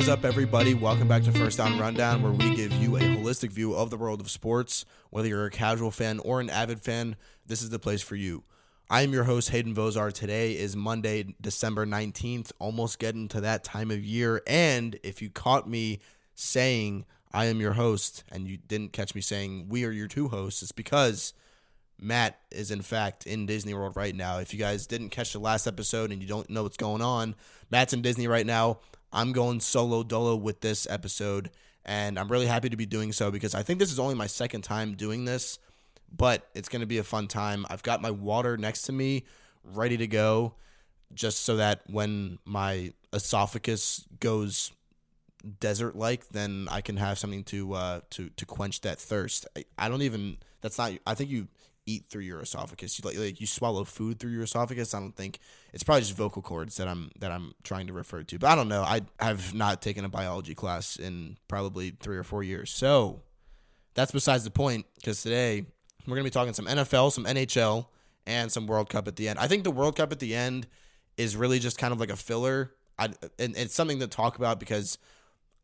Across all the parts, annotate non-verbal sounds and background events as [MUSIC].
is up, everybody? Welcome back to First Down Rundown, where we give you a holistic view of the world of sports. Whether you're a casual fan or an avid fan, this is the place for you. I am your host, Hayden Vozar. Today is Monday, December 19th, almost getting to that time of year. And if you caught me saying I am your host and you didn't catch me saying we are your two hosts, it's because Matt is in fact in Disney World right now. If you guys didn't catch the last episode and you don't know what's going on, Matt's in Disney right now. I'm going solo dolo with this episode, and I'm really happy to be doing so because I think this is only my second time doing this, but it's going to be a fun time. I've got my water next to me, ready to go, just so that when my esophagus goes desert like, then I can have something to uh, to to quench that thirst. I, I don't even. That's not. I think you eat through your esophagus. You like, like you swallow food through your esophagus. I don't think it's probably just vocal cords that I'm that I'm trying to refer to. But I don't know. I have not taken a biology class in probably three or four years. So that's besides the point. Because today we're gonna be talking some NFL, some NHL, and some World Cup at the end. I think the World Cup at the end is really just kind of like a filler. I, and it's something to talk about because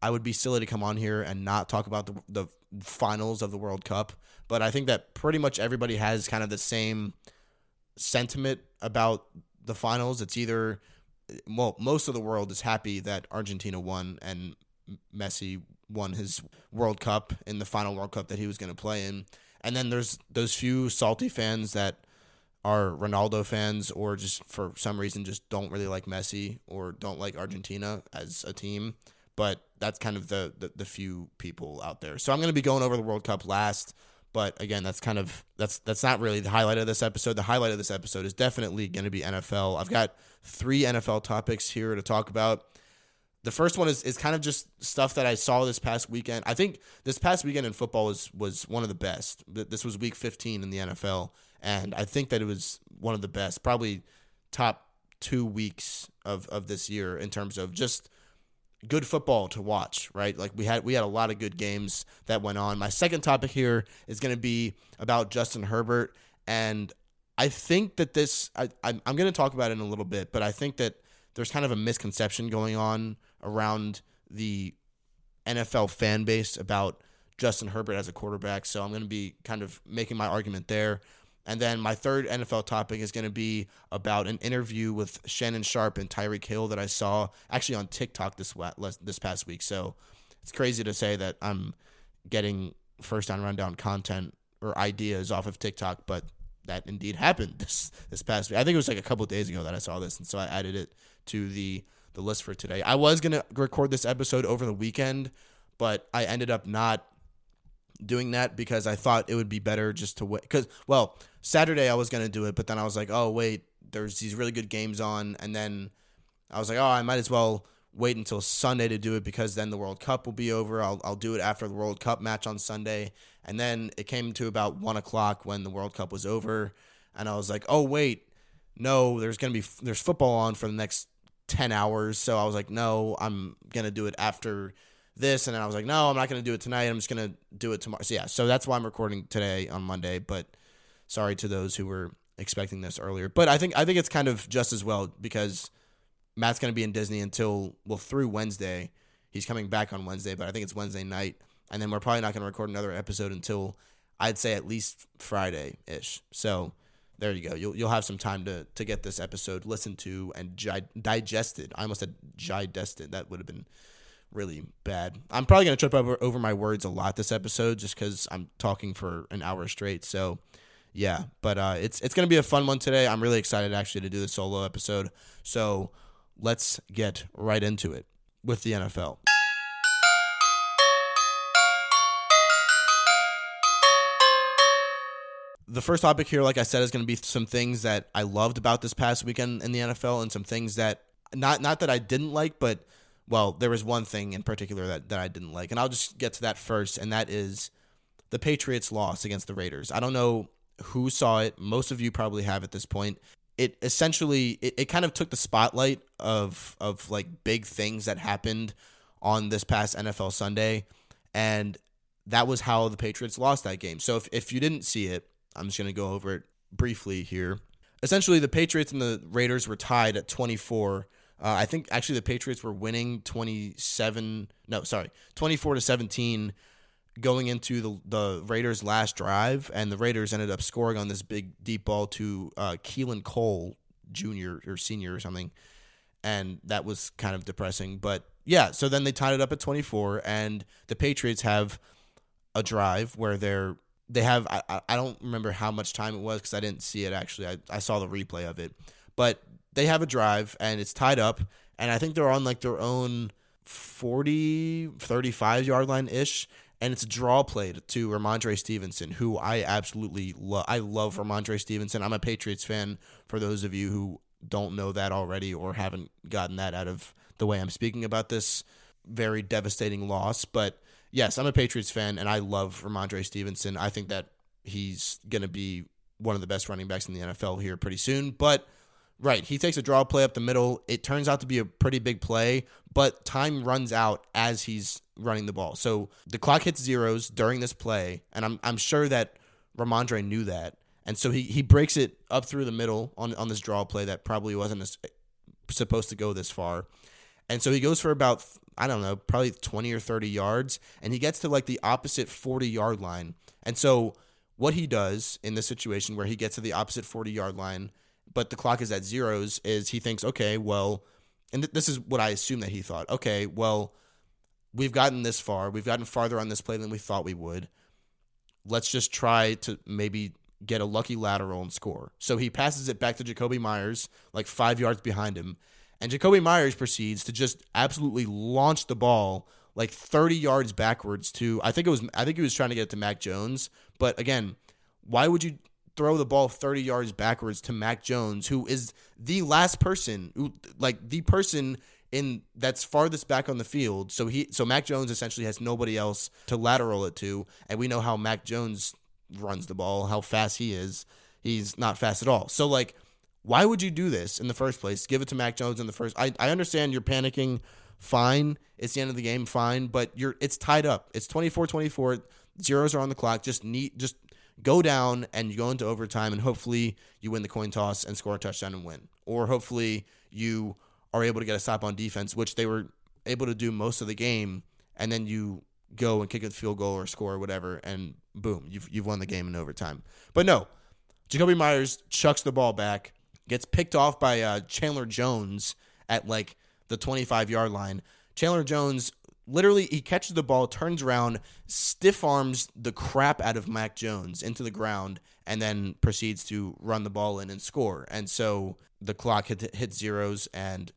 I would be silly to come on here and not talk about the the finals of the World Cup. But I think that pretty much everybody has kind of the same sentiment about the finals. It's either well, most of the world is happy that Argentina won and Messi won his World Cup in the final World Cup that he was going to play in. And then there's those few salty fans that are Ronaldo fans or just for some reason just don't really like Messi or don't like Argentina as a team but that's kind of the, the, the few people out there. So I'm going to be going over the World Cup last, but again, that's kind of that's that's not really the highlight of this episode. The highlight of this episode is definitely going to be NFL. I've got three NFL topics here to talk about. The first one is, is kind of just stuff that I saw this past weekend. I think this past weekend in football was was one of the best. This was week 15 in the NFL, and I think that it was one of the best, probably top two weeks of, of this year in terms of just good football to watch, right? Like we had we had a lot of good games that went on. My second topic here is going to be about Justin Herbert, and I think that this I, I'm, I'm going to talk about it in a little bit, but I think that there's kind of a misconception going on around the NFL fan base about Justin Herbert as a quarterback. So I'm going to be kind of making my argument there. And then my third NFL topic is going to be about an interview with Shannon Sharpe and Tyreek Hill that I saw actually on TikTok this this past week. So it's crazy to say that I'm getting first down rundown content or ideas off of TikTok, but that indeed [LAUGHS] happened this this past week. I think it was like a couple days ago that I saw this, and so I added it to the the list for today. I was gonna record this episode over the weekend, but I ended up not doing that because I thought it would be better just to wait. Because, well, Saturday I was going to do it, but then I was like, oh, wait, there's these really good games on. And then I was like, oh, I might as well wait until Sunday to do it because then the World Cup will be over. I'll, I'll do it after the World Cup match on Sunday. And then it came to about one o'clock when the World Cup was over. And I was like, oh, wait, no, there's going to be, there's football on for the next 10 hours. So I was like, no, I'm going to do it after this, and then I was like, no, I'm not going to do it tonight. I'm just going to do it tomorrow. So yeah, so that's why I'm recording today on Monday. But sorry to those who were expecting this earlier. But I think I think it's kind of just as well because Matt's going to be in Disney until well through Wednesday. He's coming back on Wednesday, but I think it's Wednesday night, and then we're probably not going to record another episode until I'd say at least Friday ish. So there you go. You'll you'll have some time to to get this episode listened to and gi- digested. I almost said digested. That would have been really bad. I'm probably going to trip over, over my words a lot this episode just because I'm talking for an hour straight. So, yeah, but uh, it's it's going to be a fun one today. I'm really excited actually to do the solo episode. So, let's get right into it with the NFL. The first topic here, like I said, is going to be some things that I loved about this past weekend in the NFL and some things that not not that I didn't like, but well, there was one thing in particular that, that I didn't like, and I'll just get to that first, and that is the Patriots' loss against the Raiders. I don't know who saw it. Most of you probably have at this point. It essentially it, it kind of took the spotlight of of like big things that happened on this past NFL Sunday, and that was how the Patriots lost that game. So if, if you didn't see it, I'm just gonna go over it briefly here. Essentially, the Patriots and the Raiders were tied at 24 Uh, I think actually the Patriots were winning 27, no, sorry, 24 to 17 going into the the Raiders' last drive, and the Raiders ended up scoring on this big deep ball to uh, Keelan Cole Jr. or senior or something, and that was kind of depressing. But yeah, so then they tied it up at 24, and the Patriots have a drive where they're they have I, I don't remember how much time it was because I didn't see it actually. I, I saw the replay of it. But they have a drive and it's tied up and I think they're on like their own 40 35 yard line ish and it's a draw play to Rhamondre Stevenson, who I absolutely love. I love mm-hmm. Rhamondre Stevenson. I'm a Patriots fan. For those of you who don't know that already or haven't gotten that out of the way I'm speaking about this very devastating loss, but yes, I'm a Patriots fan and I love Rhamondre Stevenson. I think that he's going to be one of the best running backs in the NFL here pretty soon. But right, he takes a draw play up the middle. It turns out to be a pretty big play, but time runs out as he's running the ball. So the clock hits zeros during this play, and I'm I'm sure that Rhamondre knew that. And so he, he breaks it up through the middle on, on this draw play that probably wasn't supposed to go this far. And so he goes for about I don't know, probably 20 or 30 yards, and he gets to like the opposite 40 yard line. And so, what he does in this situation where he gets to the opposite 40 yard line, but the clock is at zeros, is he thinks, okay, well, and th- this is what I assume that he thought, okay, well, we've gotten this far, we've gotten farther on this play than we thought we would. Let's just try to maybe get a lucky lateral and score. So he passes it back to Jakobi Meyers, like five yards behind him, and Jakobi Meyers proceeds to just absolutely launch the ball like 30 yards backwards to I think it was I think he was trying to get it to Mac Jones, but again, why would you throw the ball 30 yards backwards to Mac Jones, who is the last person, like the person in that's farthest back on the field. So he so Mac Jones essentially has nobody else to lateral it to, and we know how Mac Jones runs the ball, how fast he is. He's not fast at all. So like why would you do this in the first place? Give it to Mac Jones in the first. I, I understand you're panicking. Fine. It's the end of the game. Fine. But you're it's tied up. It's 24-24. Zeros are on the clock. Just need just go down and you go into overtime and hopefully you win the coin toss and score a touchdown and win. Or hopefully you are able to get a stop on defense, which they were able to do most of the game, and then you go and kick a field goal or score or whatever, and boom, you've you've won the game in overtime. But no, Jakobi Meyers chucks the ball back gets picked off by uh, Chandler Jones at like the 25 yard line. Chandler Jones literally he catches the ball, turns around, stiff arms the crap out of Mac Jones into the ground, and then proceeds to run the ball in and score. And so the clock hit, hit zeros and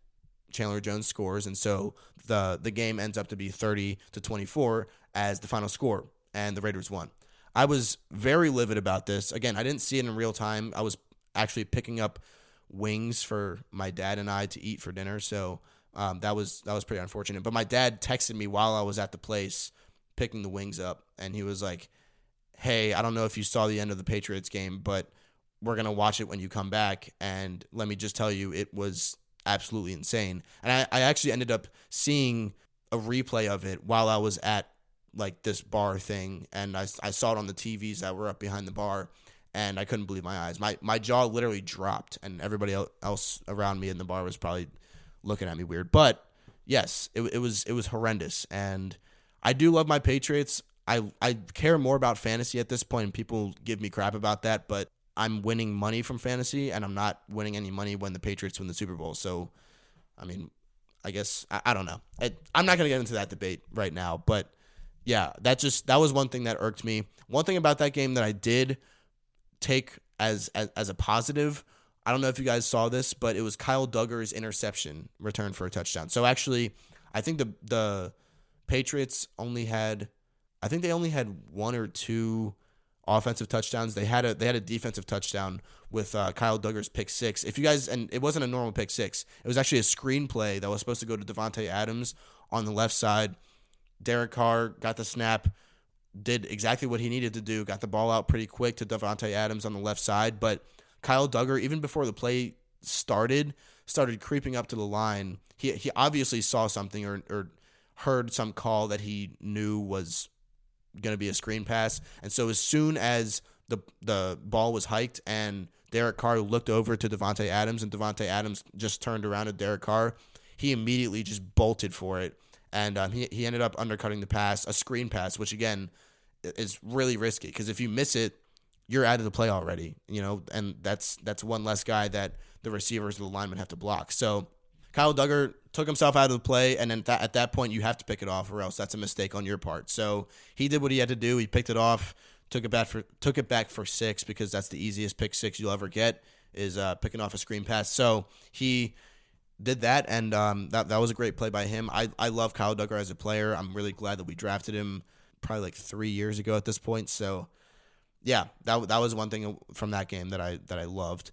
Chandler Jones scores, and so the the game ends up to be 30 to 24 as the final score, and the Raiders won. I was very livid about this. Again, I didn't see it in real time. I was actually picking up wings for my dad and I to eat for dinner. So um, that was that was pretty unfortunate. But my dad texted me while I was at the place picking the wings up, and he was like, "Hey, I don't know if you saw the end of the Patriots game, but we're gonna watch it when you come back." And let me just tell you, it was absolutely insane. And I, I actually ended up seeing a replay of it while I was at like this bar thing, and I, I saw it on the TVs that were up behind the bar and I couldn't believe my eyes. My my jaw literally dropped, and everybody else around me in the bar was probably looking at me weird. But yes, it, it was it was horrendous, and I do love my Patriots. I I care more about fantasy at this point, and people give me crap about that, but I'm winning money from fantasy, and I'm not winning any money when the Patriots win the Super Bowl. So, I mean, I guess I, I don't know. I, I'm not gonna get into that debate right now, but yeah, that just that was one thing that irked me. One thing about that game that I did take as, as as a positive. I don't know if you guys saw this, but it was Kyle Dugger's interception return for a touchdown. So actually, I think the the Patriots only had I think they only had one or two offensive touchdowns. They had a they had a defensive touchdown with uh, Kyle Dugger's pick six. If you guys and it wasn't a normal pick six. It was actually a screenplay that was supposed to go to Davante Adams on the left side. Derek Carr got the snap, did exactly what he needed to do, got the ball out pretty quick to Davante Adams on the left side. But Kyle Dugger, even before the play started, started creeping up to the line. He he obviously saw something or, or heard some call that he knew was going to be a screen pass. And so as soon as the the ball was hiked and Derek Carr looked over to Davante Adams and Davante Adams just turned around at Derek Carr, he immediately just bolted for it, and um, he he ended up undercutting the pass, a screen pass, which again is really risky because if you miss it, you're out of the play already. You know, and that's that's one less guy that the receivers or the linemen have to block. So Kyle Dugger took himself out of the play, and then th- at that point, you have to pick it off, or else that's a mistake on your part. So he did what he had to do. He picked it off, took it back for took it back for six because that's the easiest pick six you'll ever get is uh, picking off a screen pass. So he did that, and um, that that was a great play by him. I I love Kyle Dugger as a player. I'm really glad that we drafted him probably like three years ago at this point. So yeah, that that was one thing from that game that I that I loved.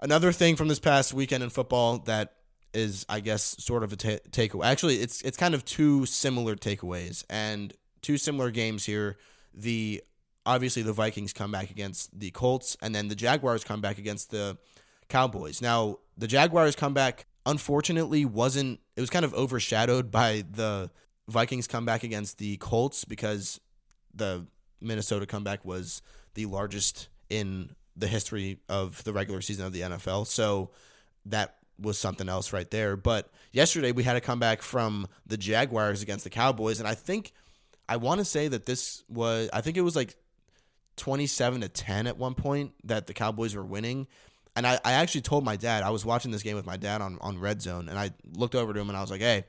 Another thing from this past weekend in football that is, I guess, sort of a ta- takeaway. Actually, it's it's kind of two similar takeaways and two similar games here. The obviously the Vikings come back against the Colts, and then the Jaguars come back against the Cowboys. Now, the Jaguars comeback unfortunately wasn't. It was kind of overshadowed by the Vikings comeback against the Colts because the Minnesota comeback was the largest in the history of the regular season of the NFL. So that was something else right there. But yesterday we had a comeback from the Jaguars against the Cowboys, and I think I want to say that this was I think it was like 27 to 10 at one point that the Cowboys were winning. And I, I actually told my dad, I was watching this game with my dad on, on Red Zone, and I looked over to him and I was like, hey,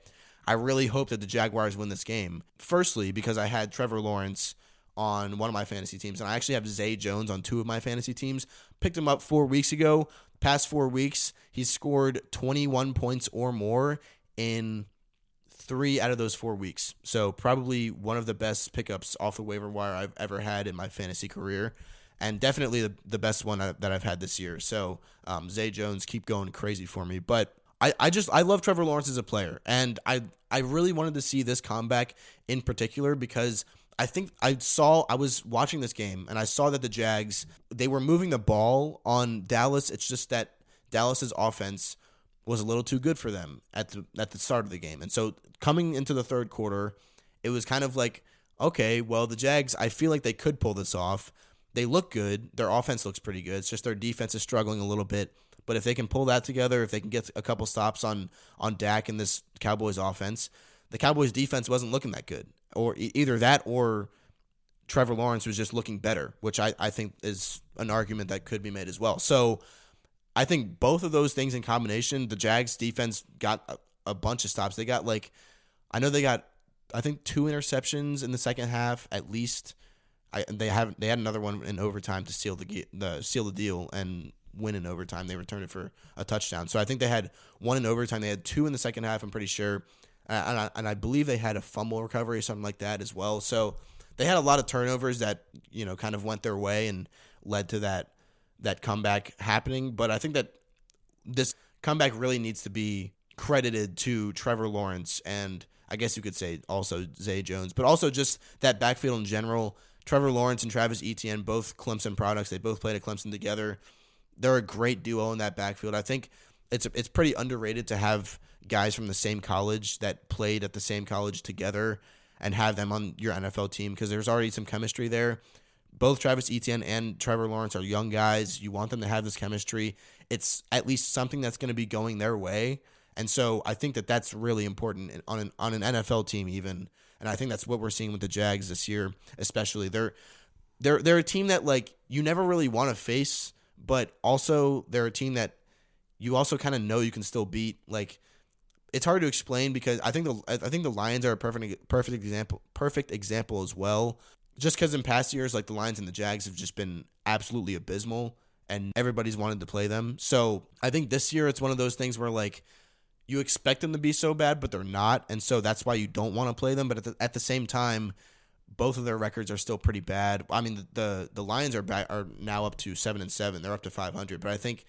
I really hope that the Jaguars win this game. Firstly, because I had Trevor Lawrence on one of my fantasy teams, and I actually have Zay Jones on two of my fantasy teams. Picked him up four weeks ago. Past four weeks, he's scored 21 points or more in three out of those four weeks. So probably one of the best pickups off the waiver wire I've ever had in my fantasy career, and definitely the, the best one that I've had this year. So um, Zay Jones, keep going crazy for me. But I, I just I love Trevor Lawrence as a player, and I I really wanted to see this comeback in particular because I think I saw I was watching this game and I saw that the Jags they were moving the ball on Dallas. It's just that Dallas's offense was a little too good for them at the at the start of the game. And so coming into the third quarter, it was kind of like, okay, well the Jags, I feel like they could pull this off. They look good. Their offense looks pretty good. It's just their defense is struggling a little bit. But if they can pull that together, if they can get a couple stops on on Dak in this Cowboys offense, the Cowboys defense wasn't looking that good or either that or Trevor Lawrence was just looking better, which I, I think is an argument that could be made as well. So I think both of those things in combination, the Jags defense got a, a bunch of stops. They got like, I know they got, I think two interceptions in the second half at least. I, they have they had another one in overtime to seal the the seal the deal and win in overtime. They returned it for a touchdown. So I think they had one in overtime. They had two in the second half. I'm pretty sure Uh, and I, and I believe they had a fumble recovery or something like that as well. So they had a lot of turnovers that you know kind of went their way and led to that that comeback happening. But I think that this comeback really needs to be credited to Trevor Lawrence and I guess you could say also Zay Jones, but also just that backfield in general. Trevor Lawrence and Travis Etienne, both Clemson products. They both played at Clemson together. They're a great duo in that backfield. I think it's it's pretty underrated to have guys from the same college that played at the same college together and have them on your NFL team because there's already some chemistry there. Both Travis Etienne and Trevor Lawrence are young guys. You want them to have this chemistry. It's at least something that's going to be going their way. And so I think that that's really important on an on an NFL team even. And I think that's what we're seeing with the Jags this year, especially. They're they're they're a team that like you never really want to face, but also they're a team that you also kind of know you can still beat. Like it's hard to explain because I think the I think the Lions are a perfect perfect example perfect example as well. Just because in past years, like the Lions and the Jags have just been absolutely abysmal, and everybody's wanted to play them. So I think this year it's one of those things where like you expect them to be so bad, but they're not, and so that's why you don't want to play them. But at the, at the same time, both of their records are still pretty bad. I mean, the the, the Lions are back, are now up to seven and seven. They're up to five hundred, but I think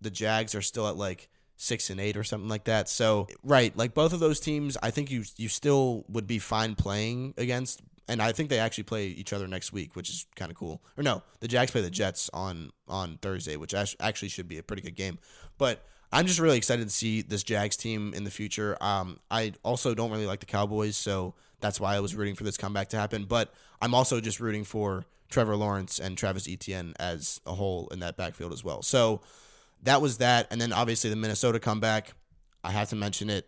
the Jags are still at like six and eight or something like that. So right, like both of those teams, I think you you still would be fine playing against. And I think they actually play each other next week, which is kind of cool. Or no, the Jags play the Jets on on Thursday, which actually should be a pretty good game. But I'm just really excited to see this Jags team in the future. Um, I also don't really like the Cowboys, so that's why I was rooting for this comeback to happen. But I'm also just rooting for Trevor Lawrence and Travis Etienne as a whole in that backfield as well. So that was that. And then obviously the Minnesota comeback. I have to mention it.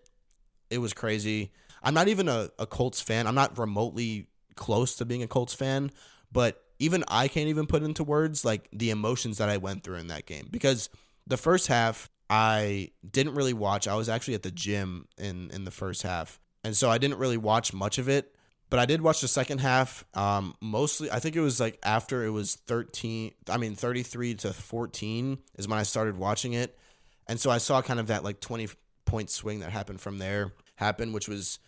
It was crazy. I'm not even a, a Colts fan. I'm not remotely close to being a Colts fan, but even I can't even put into words like the emotions that I went through in that game because the first half I didn't really watch. I was actually at the gym in in the first half, and so I didn't really watch much of it. But I did watch the second half. Um, mostly, I think it was like after it was thirteen. I mean, thirty three to fourteen is when I started watching it, and so I saw kind of that like twenty point swing that happened from there happen, which was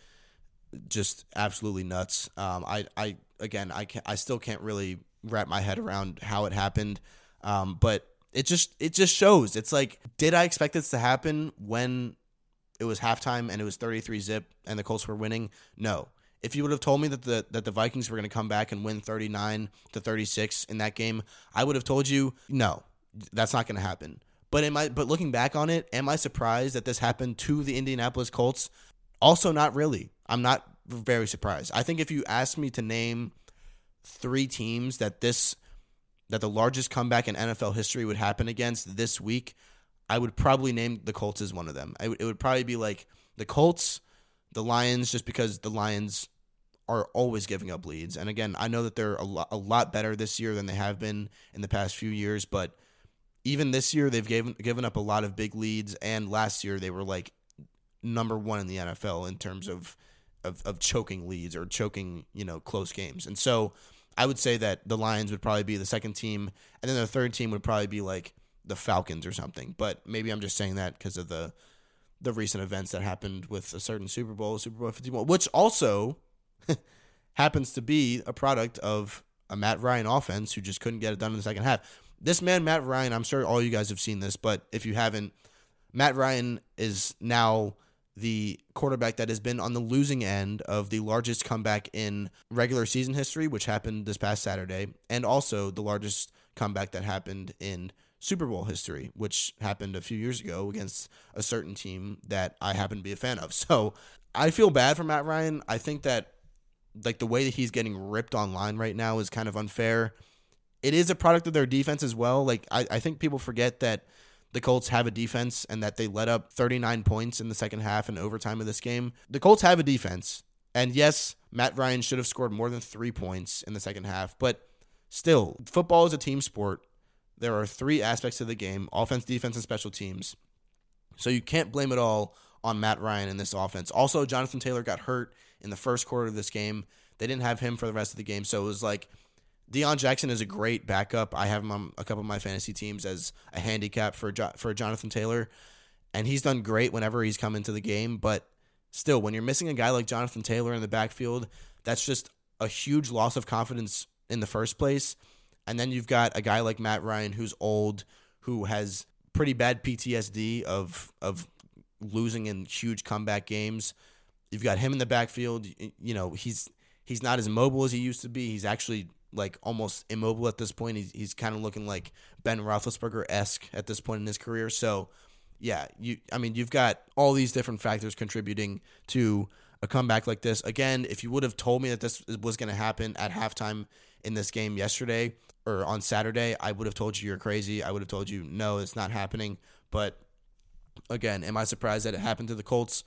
just absolutely nuts. Um, I, I again, I can I still can't really wrap my head around how it happened, um, but it just it just shows. It's like, did I expect this to happen when it was halftime and it was 33 zip and the Colts were winning? No. If you would have told me that the that the Vikings were going to come back and win 39 to 36 in that game, I would have told you, no, that's not going to happen. But am I but looking back on it, am I surprised that this happened to the Indianapolis Colts? Also not really. I'm not very surprised. I think if you asked me to name three teams that this that the largest comeback in NFL history would happen against this week, I would probably name the Colts as one of them. it would probably be like the Colts, the Lions, just because the Lions are always giving up leads. And again, I know that they're a lot, a lot better this year than they have been in the past few years, but even this year they've given given up a lot of big leads. And last year they were like number one in the NFL in terms of of, of choking leads or choking, you know, close games. And so I would say that the Lions would probably be the second team, and then the third team would probably be like the Falcons or something. But maybe I'm just saying that because of the the recent events that happened with a certain Super Bowl, Super Bowl 51, which also [LAUGHS] happens to be a product of a Matt Ryan offense who just couldn't get it done in the second half. This man, Matt Ryan, I'm sure all you guys have seen this, but if you haven't, Matt Ryan is now the quarterback that has been on the losing end of the largest comeback in regular season history, which happened this past Saturday, and also the largest comeback that happened in Super Bowl history, which happened a few years ago against a certain team that I happen to be a fan of. [LAUGHS] So I feel bad for Matt Ryan. I think that like the way that he's getting ripped online right now is kind of unfair. It is a product of their defense as well. Like I, I think people forget that the Colts have a defense and that they let up 39 points in the second half and overtime of this game. The Colts have a defense. And yes, Matt Ryan should have scored more than three points in the second half, but still, football is a team sport. There are three aspects to the game offense, defense, and special teams. So you can't blame it all on Matt Ryan in this offense. Also, Jonathan Taylor got hurt in the first quarter of this game. They didn't have him for the rest of the game. So it was like Deon Jackson is a great backup. I have him on a couple of my fantasy teams as a handicap for jo- for Jonathan Taylor, and he's done great whenever he's come into the game. But still, when you're missing a guy like Jonathan Taylor in the backfield, that's just a huge loss of confidence in the first place. And then you've got a guy like Matt Ryan who's old, who has pretty bad PTSD of of losing in huge comeback games. You've got him in the backfield. You know he's he's not as mobile as he used to be. He's actually like almost immobile at this point. He's, he's kind of looking like Ben Roethlisberger esque at this point in his career. So, yeah, you. I mean, you've got all these different factors contributing to a comeback like this. Again, if you would have told me that this was going to happen at halftime in this game yesterday or on Saturday, I would have told you you're crazy. I would have told you no, it's not happening. But again, am I surprised that it happened to the Colts?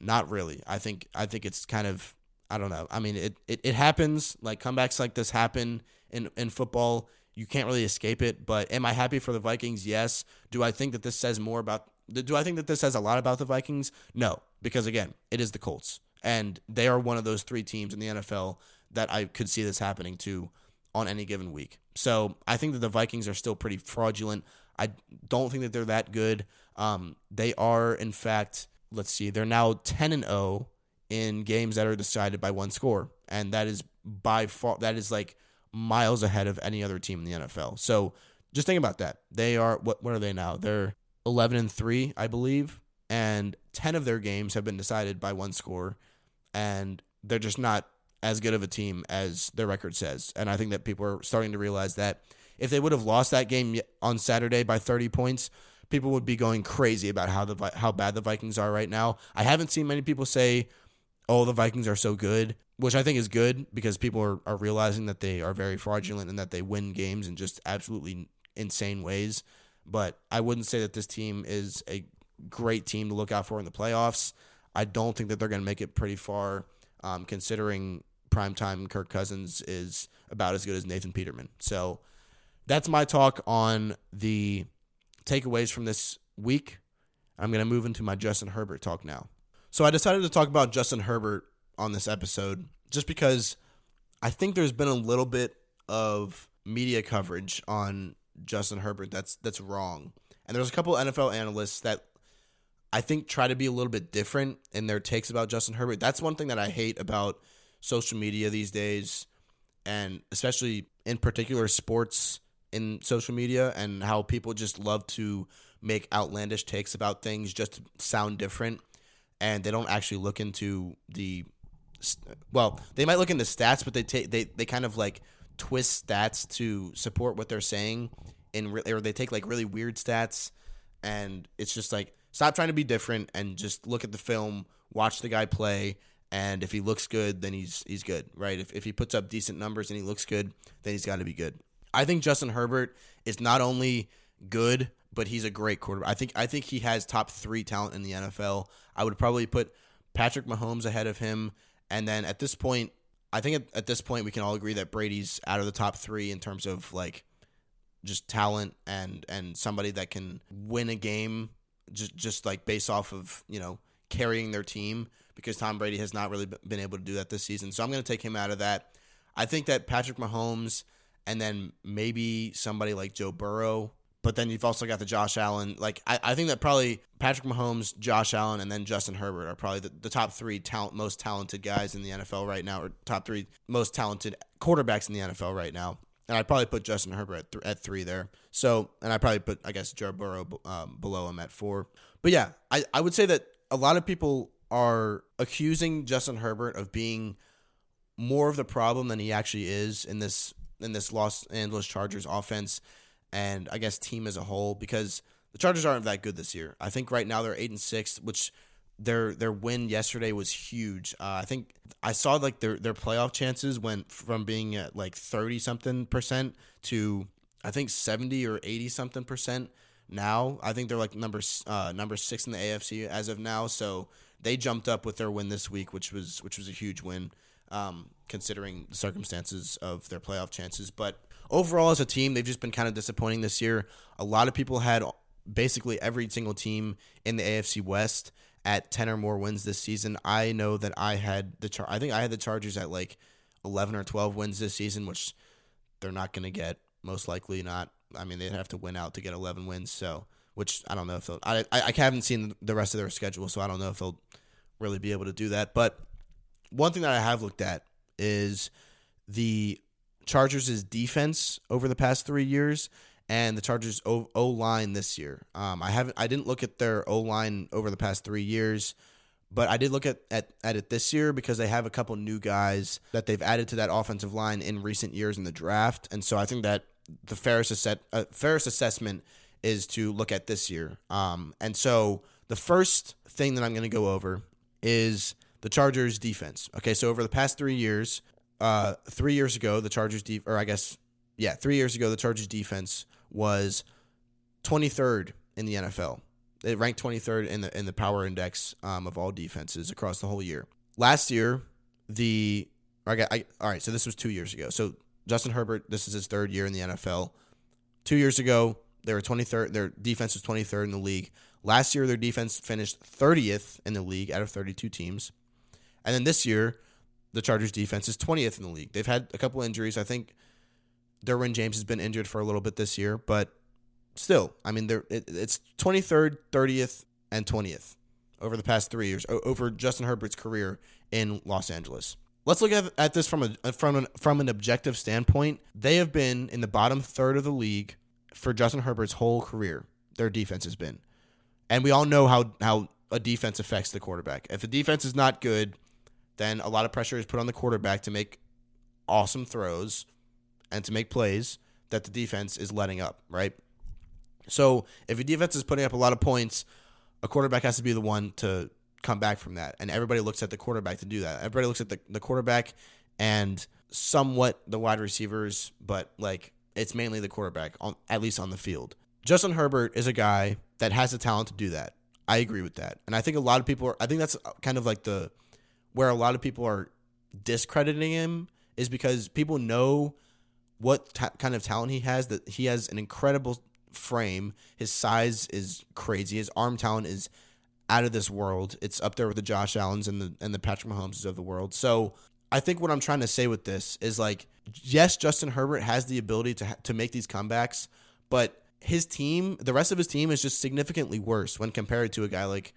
Not really. I think I think it's kind of I don't know. I mean, it, it, it happens. Like comebacks like this happen in, in football. You can't really escape it. But am I happy for the Vikings? Yes. Do I think that this says more about? Do I think that this says a lot about the Vikings? No, because again, it is the Colts, and they are one of those three teams in the NFL that I could see this happening to on any given week. So I think that the Vikings are still pretty fraudulent. I don't think that they're that good. Um, they are, in fact, let's see, they're now ten and 0 in games that are decided by one score, and that is by far that is like miles ahead of any other team in the NFL. So just think about that. They are what what are they now? They're 11 and 3, I believe, and 10 of their games have been decided by one score and they're just not as good of a team as their record says. And I think that people are starting to realize that if they would have lost that game on Saturday by 30 points, people would be going crazy about how the how bad the Vikings are right now. I haven't seen many people say oh, the Vikings are so good, which I think is good because people are, are realizing that they are very fraudulent and that they win games in just absolutely insane ways. But I wouldn't say that this team is a great team to look out for in the playoffs. I don't think that they're going to make it pretty far, um, considering primetime Kirk Cousins is about as good as Nathan Peterman. So that's my talk on the takeaways from this week. I'm going to move into my Justin Herbert talk now. So I decided to talk about Justin Herbert on this episode just because I think there's been a little bit of media coverage on Justin Herbert that's that's wrong. And there's a couple NFL analysts that I think try to be a little bit different in their takes about Justin Herbert. That's one thing that I hate about social media these days and especially in particular sports in social media and how people just love to make outlandish takes about things just to sound different. And they don't actually look into the well they might look into stats but they take they, they kind of like twist stats to support what they're saying in re- or they take like really weird stats. And it's just like stop trying to be different and just look at the film watch the guy play and if he looks good then he's he's good right? If, if he puts up decent numbers and he looks good then he's got to be good i think justin herbert is not only good but he's a great quarterback i think i think he has top three talent in the nfl i would probably put patrick mahomes ahead of him and then at this point I think at, at, this point we can all agree that Brady's out of the top three in terms of like just talent and and somebody that can win a game just just like based off of you know carrying their team because Tom Brady has not really been able to do that this season. So I'm going to take him out of that. I think that Patrick Mahomes and then maybe somebody like Joe Burrow but then you've also got the Josh Allen. Like I, I think that probably Patrick Mahomes, Josh Allen, and then Justin Herbert are probably the, the top three talent, most talented guys in the NFL right now, or top three most talented quarterbacks in the NFL right now. And I'd probably put Justin Herbert at, th- at three there. So, and I probably put I guess Joe Burrow um, below him at four. But yeah, I, I would say that a lot of people are accusing Justin Herbert of being more of the problem than he actually is in this in this Los Angeles Chargers offense and I guess team as a whole because the Chargers aren't that good this year. I think right now they're eight and six, which their their win yesterday was huge. Uh, I think I saw like their their playoff chances went from being at like thirty something percent to I think seventy or eighty something percent now. I think they're like number uh, number six in the AFC as of now. So they jumped up with their win this week, which was which was a huge win um, considering the circumstances of their playoff chances. But overall, as a team, they've just been kind of disappointing this year. A lot of people had basically every single team in the AFC West at 10 or more wins this season. I know that I had the char- I think I had the Chargers at like 11 or 12 wins this season, which they're not going to get most likely not. I mean, they'd have to win out to get 11 wins, so which I don't know if they'll I I, I haven't seen the rest of their schedule, so I don't know if they'll really be able to do that, but one thing that I have looked at is the Chargers' defense over the past three years and the Chargers O line this year. Um, I haven't I didn't look at their O line over the past three years, but I did look at, at, at it this year because they have a couple new guys that they've added to that offensive line in recent years in the draft, and so I think that the fairest asset, uh, assessment is to look at this year. Um, and so the first thing that I'm going to go over is the Chargers defense. Okay, so over the past three years, uh, three years ago, the Chargers de- or I guess yeah, three years ago, the Chargers defense was 23rd in the NFL. It ranked 23rd in the in the power index um, of all defenses across the whole year. Last year, the I got I, all right. So this was two years ago. So Justin Herbert, this is his third year in the NFL. Two years ago, they were 23rd. Their defense was 23rd in the league. Last year, their defense finished 30th in the league out of 32 teams. And then this year, the Chargers defense is 20th in the league. They've had a couple injuries. I think Derwin James has been injured for a little bit this year, but still, I mean, they're, it, it's 23rd, 30th, and 20th over the past three years, over Justin Herbert's career in Los Angeles. Let's look at, at this from a from an, from an objective standpoint. They have been in the bottom third of the league for Justin Herbert's whole career. Their defense has been, and we all know how how a defense affects the quarterback. If the defense is not good, then a lot of pressure is put on the quarterback to make awesome throws and to make plays that the defense is letting up, right? So if a defense is putting up a lot of points, a quarterback has to be the one to come back from that. And everybody looks at the quarterback to do that. Everybody looks at the, the quarterback and somewhat the wide receivers, but like it's mainly the quarterback, on, at least on the field. Justin Herbert is a guy that has the talent to do that. I agree with that. And I think a lot of people are, I think that's kind of like the, where a lot of people are discrediting him is because people know what ta- kind of talent he has, that he has an incredible frame. His size is crazy. His arm talent is out of this world. It's up there with the Josh Allens and the and the Patrick Mahomes of the world. So I think what I'm trying to say with this is like, yes, Justin Herbert has the ability to to make these comebacks, but his team, the rest of his team, is just significantly worse when compared to a guy like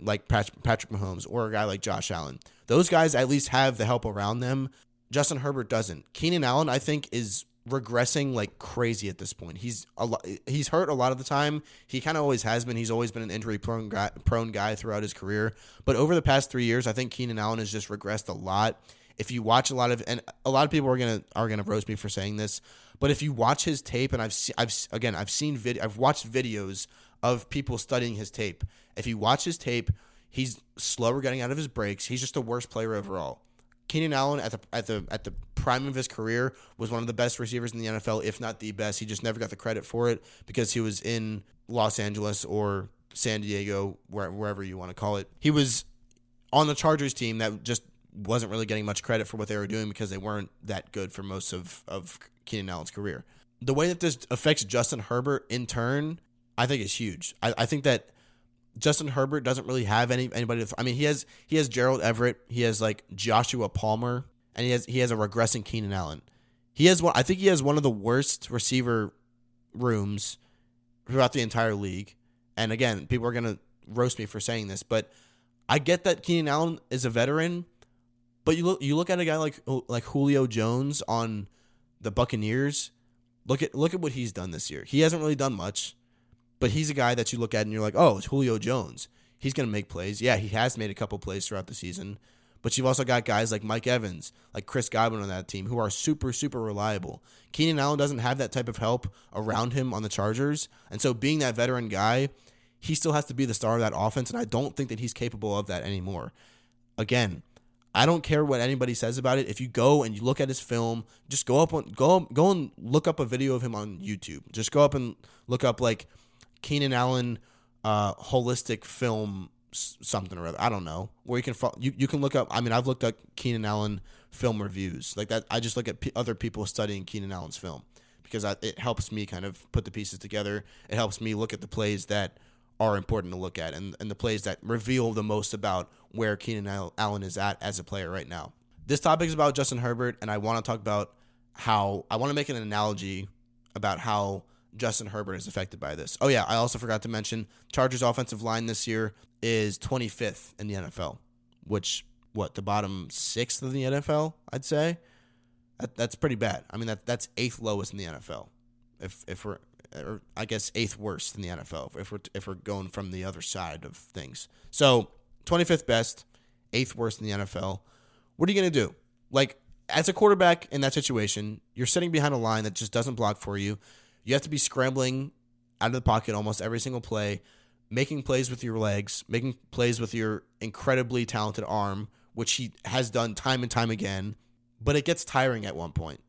like Patrick Mahomes or a guy like Josh Allen. Those guys at least have the help around them. Justin Herbert doesn't. Keenan Allen, I think, is regressing like crazy at this point. He's a lot, he's hurt a lot of the time. He kind of always has been. He's always been an injury prone guy, prone guy throughout his career. But over the past three years, I think Keenan Allen has just regressed a lot. If you watch a lot of and a lot of people are gonna are gonna roast me for saying this, but if you watch his tape and I've seen I've again I've seen vid I've watched videos of people studying his tape. If you watch his tape, he's slower getting out of his breaks. He's just a worse player overall. Keenan Allen at the at the at the prime of his career was one of the best receivers in the NFL, if not the best. He just never got the credit for it because he was in Los Angeles or San Diego, where, wherever you want to call it. He was on the Chargers team that just wasn't really getting much credit for what they were doing because they weren't that good for most of, of Keenan Allen's career. The way that this affects Justin Herbert in turn, I think is huge. I, I think that Justin Herbert doesn't really have any anybody. To, I mean, he has he has Gerald Everett, he has like Joshua Palmer, and he has he has a regressing Keenan Allen. He has one. I think he has one of the worst receiver rooms throughout the entire league. And again, people are gonna roast me for saying this, but I get that Keenan Allen is a veteran, but you look you look at a guy like like Julio Jones on the Buccaneers. Look at look at what he's done this year. He hasn't really done much, but he's a guy that you look at and you're like, oh, it's Julio Jones. He's gonna make plays. Yeah, he has made a couple plays throughout the season. But you've also got guys like Mike Evans, like Chris Godwin on that team, who are super, super reliable. Keenan Allen doesn't have that type of help around him on the Chargers. And so being that veteran guy, he still has to be the star of that offense. And I don't think that he's capable of that anymore. Again, I don't care what anybody says about it. If you go and you look at his film, just go up on go go and look up a video of him on YouTube. Just go up and look up like Keenan Allen uh, holistic film something or other. I don't know where you can you you can look up. I mean, I've looked up Keenan Allen film reviews like that. I just look at p- other people studying Keenan Allen's film because I, it helps me kind of put the pieces together. It helps me look at the plays that are important to look at and, and the plays that reveal the most about where Keenan Allen is at as a player right now. This topic is about Justin Herbert, and I want to talk about how I want to make an analogy about how Justin Herbert is affected by this. Oh, yeah, I also forgot to mention Chargers offensive line this year is 25th in the NFL, which, what, the bottom sixth of the NFL, I'd say? That, that's pretty bad. I mean, that that's eighth lowest in the NFL. If, if we're or I guess eighth worst in the NFL if we're if we're going from the other side of things. So 25th best, eighth worst in the NFL. What are you gonna do? Like as a quarterback in that situation, you're sitting behind a line that just doesn't block for you. You have to be scrambling out of the pocket almost every single play, making plays with your legs, making plays with your incredibly talented arm, which he has done time and time again. But it gets tiring at one point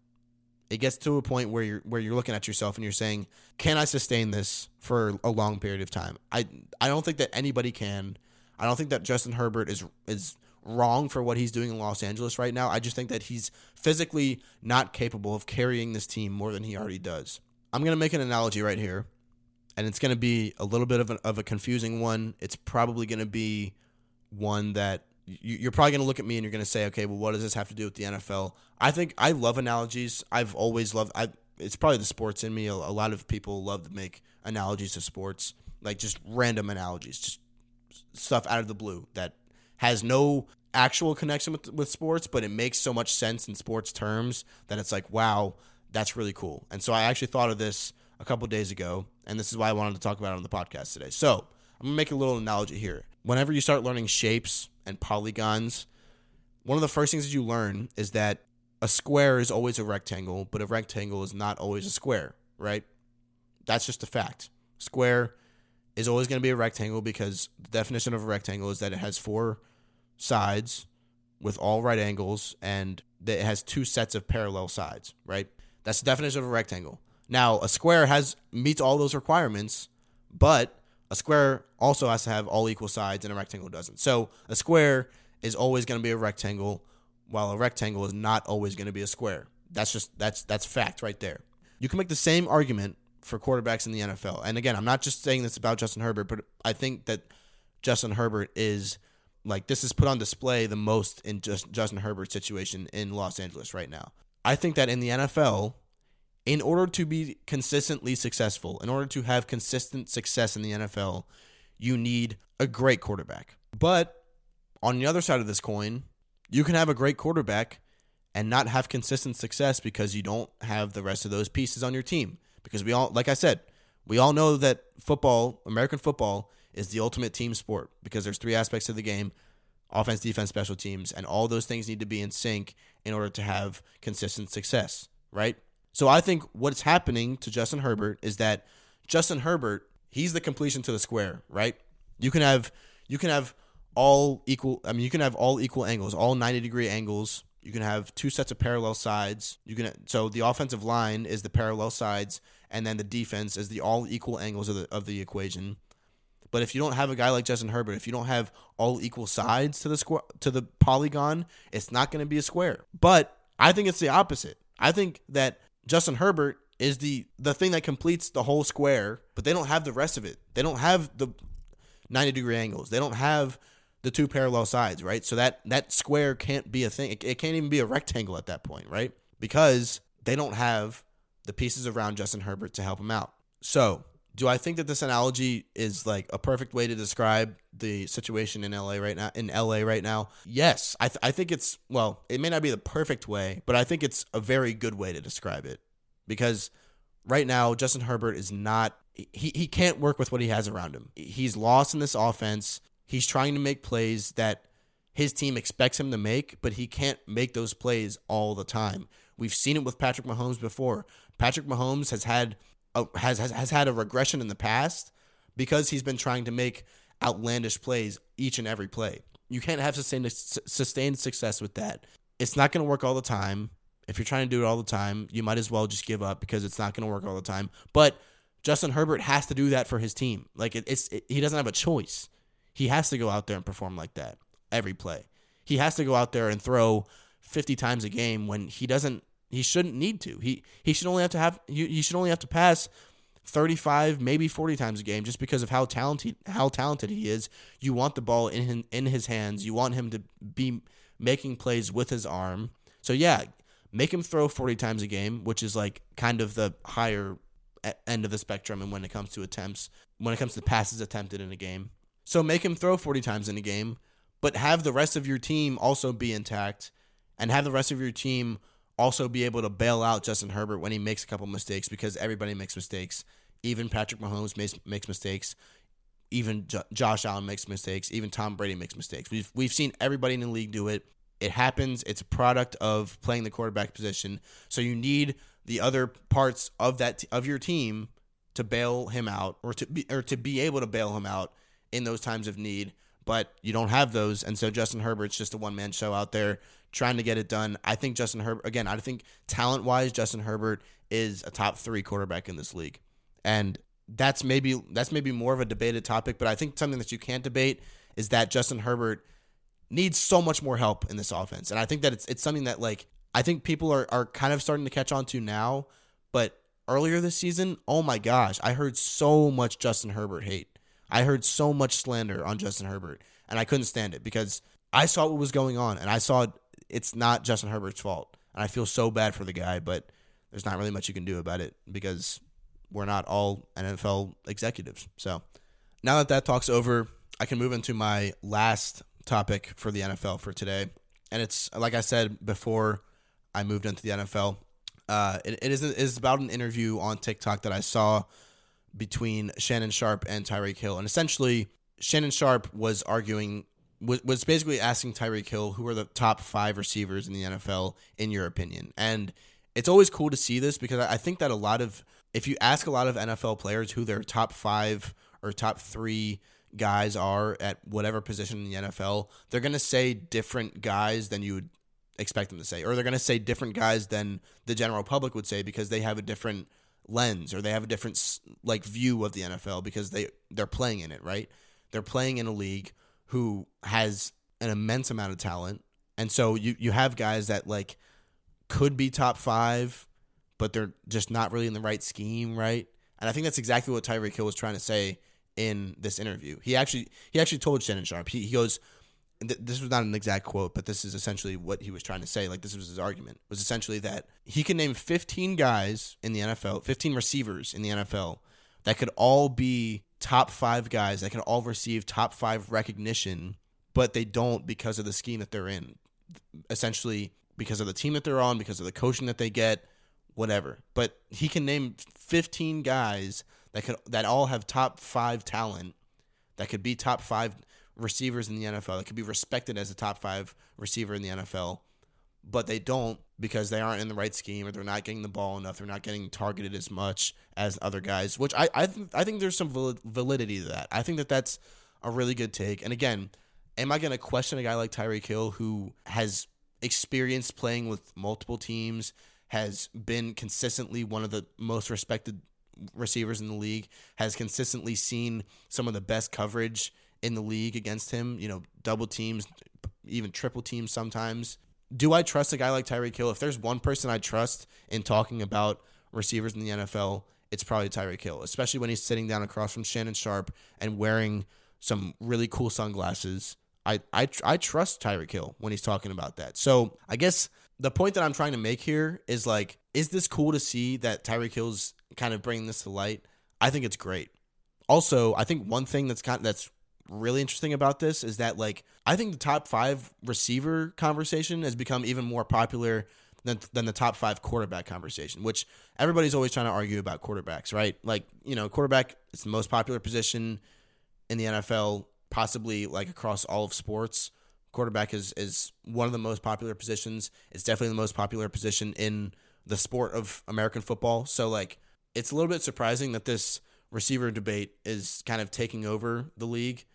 it gets to a point where you're where you're looking at yourself and you're saying, "Can I sustain this for a long period of time?" I I don't think that anybody can. I don't think that Justin Herbert is is wrong for what he's doing in Los Angeles right now. I just think that he's physically not capable of carrying this team more than he already does. I'm going to make an analogy right here, and it's going to be a little bit of, an, of a confusing one. It's probably going to be one that you're probably going to look at me and you're going to say, okay, well, what does this have to do with the NFL? I think I love analogies. I've always loved. I it's probably the sports in me. A, a lot of people love to make analogies to sports, like just random analogies, just stuff out of the blue that has no actual connection with with sports, but it makes so much sense in sports terms that it's like, wow, that's really cool. And so I actually thought of this a couple days ago, and this is why I wanted to talk about it on the podcast today. So I'm gonna make a little analogy here. Whenever you start learning shapes and polygons, one of the first things that you learn is that a square is always a rectangle, but a rectangle is not always a square, right? That's just a fact. Square is always going to be a rectangle because the definition of a rectangle is that it has four sides with all right angles and that it has two sets of parallel sides, right? That's the definition of a rectangle. Now, a square has meets all those requirements, but A square also has to have all equal sides, and a rectangle doesn't. So a square is always going to be a rectangle, while a rectangle is not always going to be a square. That's just that's that's fact right there. You can make the same argument for quarterbacks in the NFL. And again, I'm not just saying this about Justin Herbert, but I think that Justin Herbert is like this is put on display the most in just Justin Herbert's situation in Los Angeles right now. I think that in the NFL, in order to be consistently successful, in order to have consistent success in the NFL, you need a great quarterback. But on the other side of this coin, you can have a great quarterback and not have consistent success because you don't have the rest of those pieces on your team. Because we all, like I said, we all know that football, American football, is the ultimate team sport because there's three aspects of the game offense, defense, special teams, and all those things need to be in sync in order to have consistent success, right? So I think what's happening to Justin Herbert is that Justin Herbert, he's the completion to the square, right? You can have you can have all equal I mean you can have all equal angles, all 90 degree angles. You can have two sets of parallel sides. You can so the offensive line is the parallel sides and then the defense is the all equal angles of the of the equation. But if you don't have a guy like Justin Herbert, if you don't have all equal sides to the square to the polygon, it's not going to be a square. But I think it's the opposite. I think that Justin Herbert is the the thing that completes the whole square, but they don't have the rest of it. They don't have the 90 degree angles. They don't have the two parallel sides, right? So that that square can't be a thing. It, it can't even be a rectangle at that point, right? Because they don't have the pieces around Justin Herbert to help him out. So do I think that this analogy is like a perfect way to describe the situation in LA right now? In LA right now, yes, I th- I think it's well, it may not be the perfect way, but I think it's a very good way to describe it because right now Justin Herbert is not he he can't work with what he has around him. He's lost in this offense. He's trying to make plays that his team expects him to make, but he can't make those plays all the time. We've seen it with Patrick Mahomes before. Patrick Mahomes has had has, has has had a regression in the past because he's been trying to make outlandish plays each and every play. You can't have sustained sustained success with that. It's not going to work all the time. If you're trying to do it all the time, you might as well just give up because it's not going to work all the time. But Justin Herbert has to do that for his team. Like it, it's it, he doesn't have a choice. He has to go out there and perform like that every play. He has to go out there and throw 50 times a game when he doesn't he shouldn't need to. He he should only have to have you should only have to pass 35 maybe 40 times a game just because of how talented how talented he is. You want the ball in his, in his hands. You want him to be making plays with his arm. So yeah, make him throw 40 times a game, which is like kind of the higher end of the spectrum and when it comes to attempts, when it comes to passes attempted in a game. So make him throw 40 times in a game, but have the rest of your team also be intact and have the rest of your team also be able to bail out Justin Herbert when he makes a couple mistakes because everybody makes mistakes. Even Patrick Mahomes makes, makes mistakes. Even J- Josh Allen makes mistakes. Even Tom Brady makes mistakes. We've we've seen everybody in the league do it. It happens. It's a product of playing the quarterback position. So you need the other parts of that t- of your team to bail him out or to be or to be able to bail him out in those times of need. But you don't have those, and so Justin Herbert's just a one man show out there trying to get it done. I think Justin Herbert again. I think talent wise, Justin Herbert is a top three quarterback in this league, and that's maybe that's maybe more of a debated topic. But I think something that you can't debate is that Justin Herbert needs so much more help in this offense, and I think that it's it's something that like I think people are are kind of starting to catch on to now, but earlier this season, oh my gosh, I heard so much Justin Herbert hate. I heard so much slander on Justin Herbert, and I couldn't stand it because I saw what was going on, and I saw it's not Justin Herbert's fault. And I feel so bad for the guy, but there's not really much you can do about it because we're not all NFL executives. So now that that talk's over, I can move into my last topic for the NFL for today. And it's like I said before I moved into the NFL. Uh, it, it is it is about an interview on TikTok that I saw between Shannon Sharpe and Tyreek Hill, and essentially Shannon Sharpe was arguing was basically asking Tyreek Hill who are the top five receivers in the NFL in your opinion. And it's always cool to see this because I think that a lot of if you ask a lot of NFL players who their top five or top three guys are at whatever position in the NFL, they're gonna say different guys than you would expect them to say, or they're gonna say different guys than the general public would say because they have a different lens or they have a different like view of the NFL because they they're playing in it, right? They're playing in a league who has an immense amount of talent. And so you you have guys that like could be top 5 but they're just not really in the right scheme, right? And I think that's exactly what Tyreek Hill was trying to say in this interview. He actually he actually told Shannon Sharpe. He, he goes this was not an exact quote, but this is essentially what he was trying to say. Like this was his argument was essentially that he can name 15 guys in the NFL, 15 receivers in the NFL that could all be top 5 guys that can all receive top 5 recognition, but they don't because of the scheme that they're in. Essentially because of the team that they're on, because of the coaching that they get, whatever. But he can name 15 guys that could that all have top 5 talent that could be top 5 receivers in the NFL that could be respected as a top five receiver in the NFL, but they don't because they aren't in the right scheme or they're not getting the ball enough. They're not getting targeted as much as other guys, which I I, th- I think there's some validity to that. I think that that's a really good take. And again, am I going to question a guy like Tyreek Hill who has experience playing with multiple teams, has been consistently one of the most respected receivers in the league, has consistently seen some of the best coverage in the league against him, you know, double teams, even triple teams sometimes. Do I trust a guy like Tyreek Hill? If there's one person I trust in talking about receivers in the NFL, it's probably Tyreek Hill, especially when he's sitting down across from Shannon Sharpe and wearing some really cool sunglasses. I, I, I trust Tyreek Hill when he's talking about that. So I guess the point that I'm trying to make here is like, is this cool to see that Tyreek Hill's kind of bringing this to light? I think it's great. Also, I think one thing that's kind of, that's really interesting about this is that like I think the top five receiver conversation has become even more popular than than the top five quarterback conversation, which everybody's always trying to argue about quarterbacks, right? Like you know, quarterback is the most popular position in the NFL, possibly like across all of sports. Quarterback is is one of the most popular positions. It's definitely the most popular position in the sport of American football. So like, it's a little bit surprising that this receiver debate is kind of taking over the league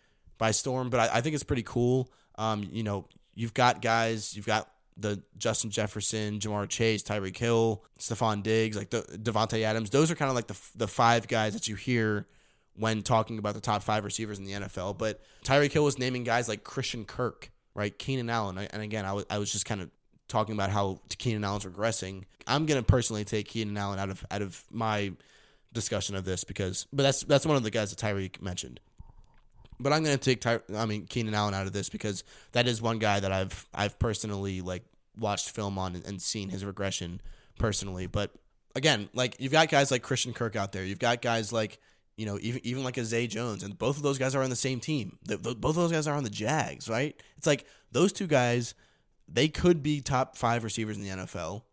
by storm. But I, I think it's pretty cool. Um, you know, you've got guys, you've got the Justin Jefferson, Ja'Marr Chase, Tyreek Hill, Stefon Diggs, like the Davante Adams. Those are kind of like the the five guys that you hear when talking about the top five receivers in the NFL. But Tyreek Hill was naming guys like Christian Kirk, right? Keenan Allen, and again, I was I was just kind of talking about how Keenan Allen's regressing. I'm gonna personally take Keenan Allen out of out of my discussion of this because, but that's that's one of the guys that Tyreek mentioned. But I'm going to take Ty- I mean Keenan Allen out of this because that is one guy that I've I've personally like watched film on and seen his regression personally. But again, like you've got guys like Christian Kirk out there. You've got guys like you know even even like a Zay Jones, and both of those guys are on the same team. The, the, both of those guys are on the Jags, right? It's like those two guys, they could be top five receivers in the NFL,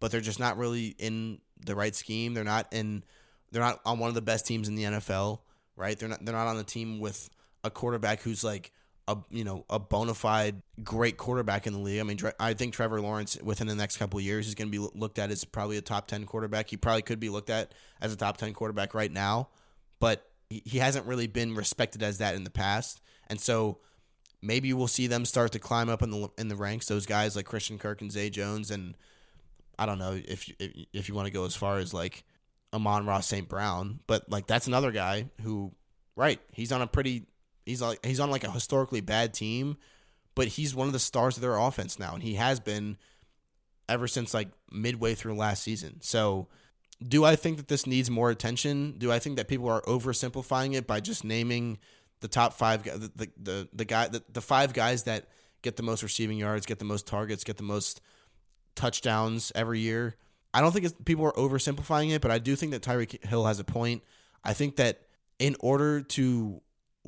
but they're just not really in the right scheme. They're not in. They're not on one of the best teams in the NFL, right? They're not. They're not on the team with a quarterback who's like a you know a bona fide great quarterback in the league. I mean, I think Trevor Lawrence within the next couple years is going to be looked at as probably a top ten quarterback. He probably could be looked at as a top ten quarterback right now, but he hasn't really been respected as that in the past, and so maybe we'll see them start to climb up in the in the ranks. Those guys like Christian Kirk and Zay Jones, and I don't know if if, if you want to go as far as like Amon-Ra St. Brown, but like that's another guy who, right? He's on a pretty He's like he's on like a historically bad team, but he's one of the stars of their offense now, and he has been ever since like midway through last season. So, do I think that this needs more attention? Do I think that people are oversimplifying it by just naming the top five, the the the, the guy, the, the five guys that get the most receiving yards, get the most targets, get the most touchdowns every year? I don't think people are oversimplifying it, but I do think that Tyreek Hill has a point. I think that in order to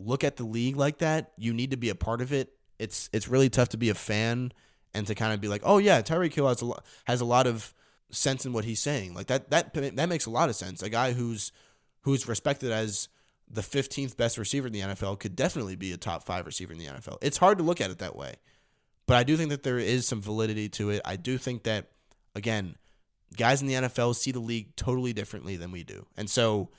look at the league like that, you need to be a part of it. It's it's really tough to be a fan and to kind of be like, oh yeah, Tyreek Hill has a lot, has a lot of sense in what he's saying. Like that that that makes a lot of sense. A guy who's who's respected as the 15th best receiver in the NFL could definitely be a top 5 receiver in the NFL. It's hard to look at it that way. But I do think that there is some validity to it. I do think that again, guys in the NFL see the league totally differently than we do. And so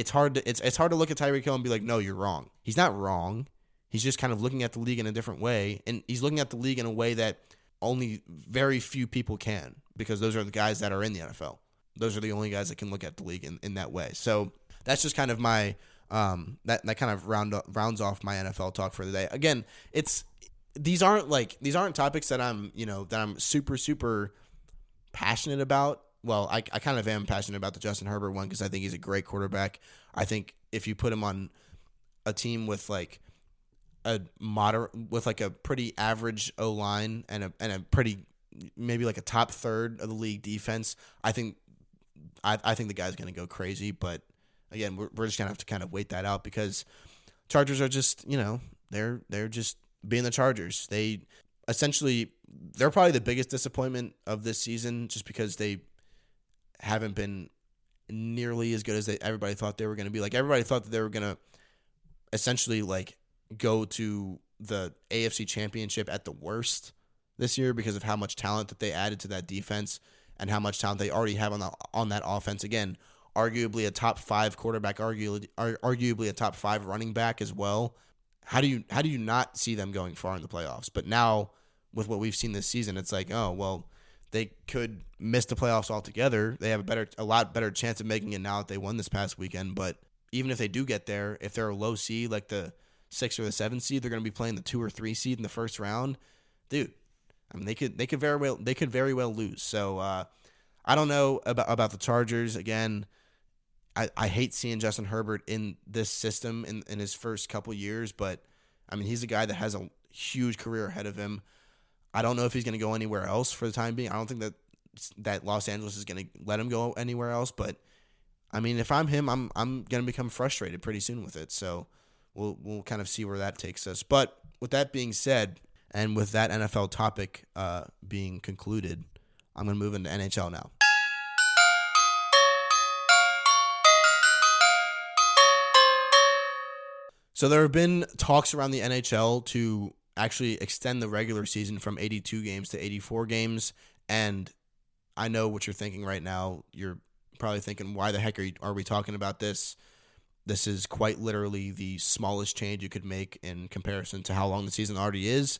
it's hard to it's it's hard to look at Tyreek Hill and be like, no, you're wrong. He's not wrong. He's just kind of looking at the league in a different way, and he's looking at the league in a way that only very few people can because those are the guys that are in the NFL. Those are the only guys that can look at the league in, in that way. So that's just kind of my um that that kind of round rounds off my NFL talk for the day. Again, it's these aren't like these aren't topics that I'm you know that I'm super super passionate about. Well, I, I kind of am passionate about the Justin Herbert one because I think he's a great quarterback. I think if you put him on a team with like a moderate with like a pretty average O line and a and a pretty maybe like a top third of the league defense, I think I, I think the guy's gonna go crazy. But again, we're, we're just gonna have to kind of wait that out because Chargers are just you know they're they're just being the Chargers. They essentially they're probably the biggest disappointment of this season just because they haven't been nearly as good as they everybody thought they were going to be. Like everybody thought that they were going to essentially like go to the AFC Championship at the worst this year because of how much talent that they added to that defense and how much talent they already have on the, on that offense. Again, arguably a top 5 quarterback, arguably arguably a top 5 running back as well. How do you how do you not see them going far in the playoffs? But now with what we've seen this season, it's like, oh, well, they could miss the playoffs altogether. They have a better a lot better chance of making it now that they won this past weekend, but even if they do get there, if they're a low seed like the six or the seven seed, they're going to be playing the two or three seed in the first round. Dude, I mean they could they could very well they could very well lose. So uh, I don't know about about the Chargers again. I, I hate seeing Justin Herbert in this system in, in his first couple years, but I mean he's a guy that has a huge career ahead of him. I don't know if he's going to go anywhere else for the time being. I don't think that that Los Angeles is going to let him go anywhere else, but I mean, if I'm him, I'm I'm gonna become frustrated pretty soon with it. So we'll we'll kind of see where that takes us. But with that being said, and with that NFL topic uh, being concluded, I'm gonna move into NHL now. So there have been talks around the NHL to actually extend the regular season from 82 games to 84 games, and I know what you're thinking right now. You're probably thinking, why the heck are, you, are we talking about this? This is quite literally the smallest change you could make in comparison to how long the season already is.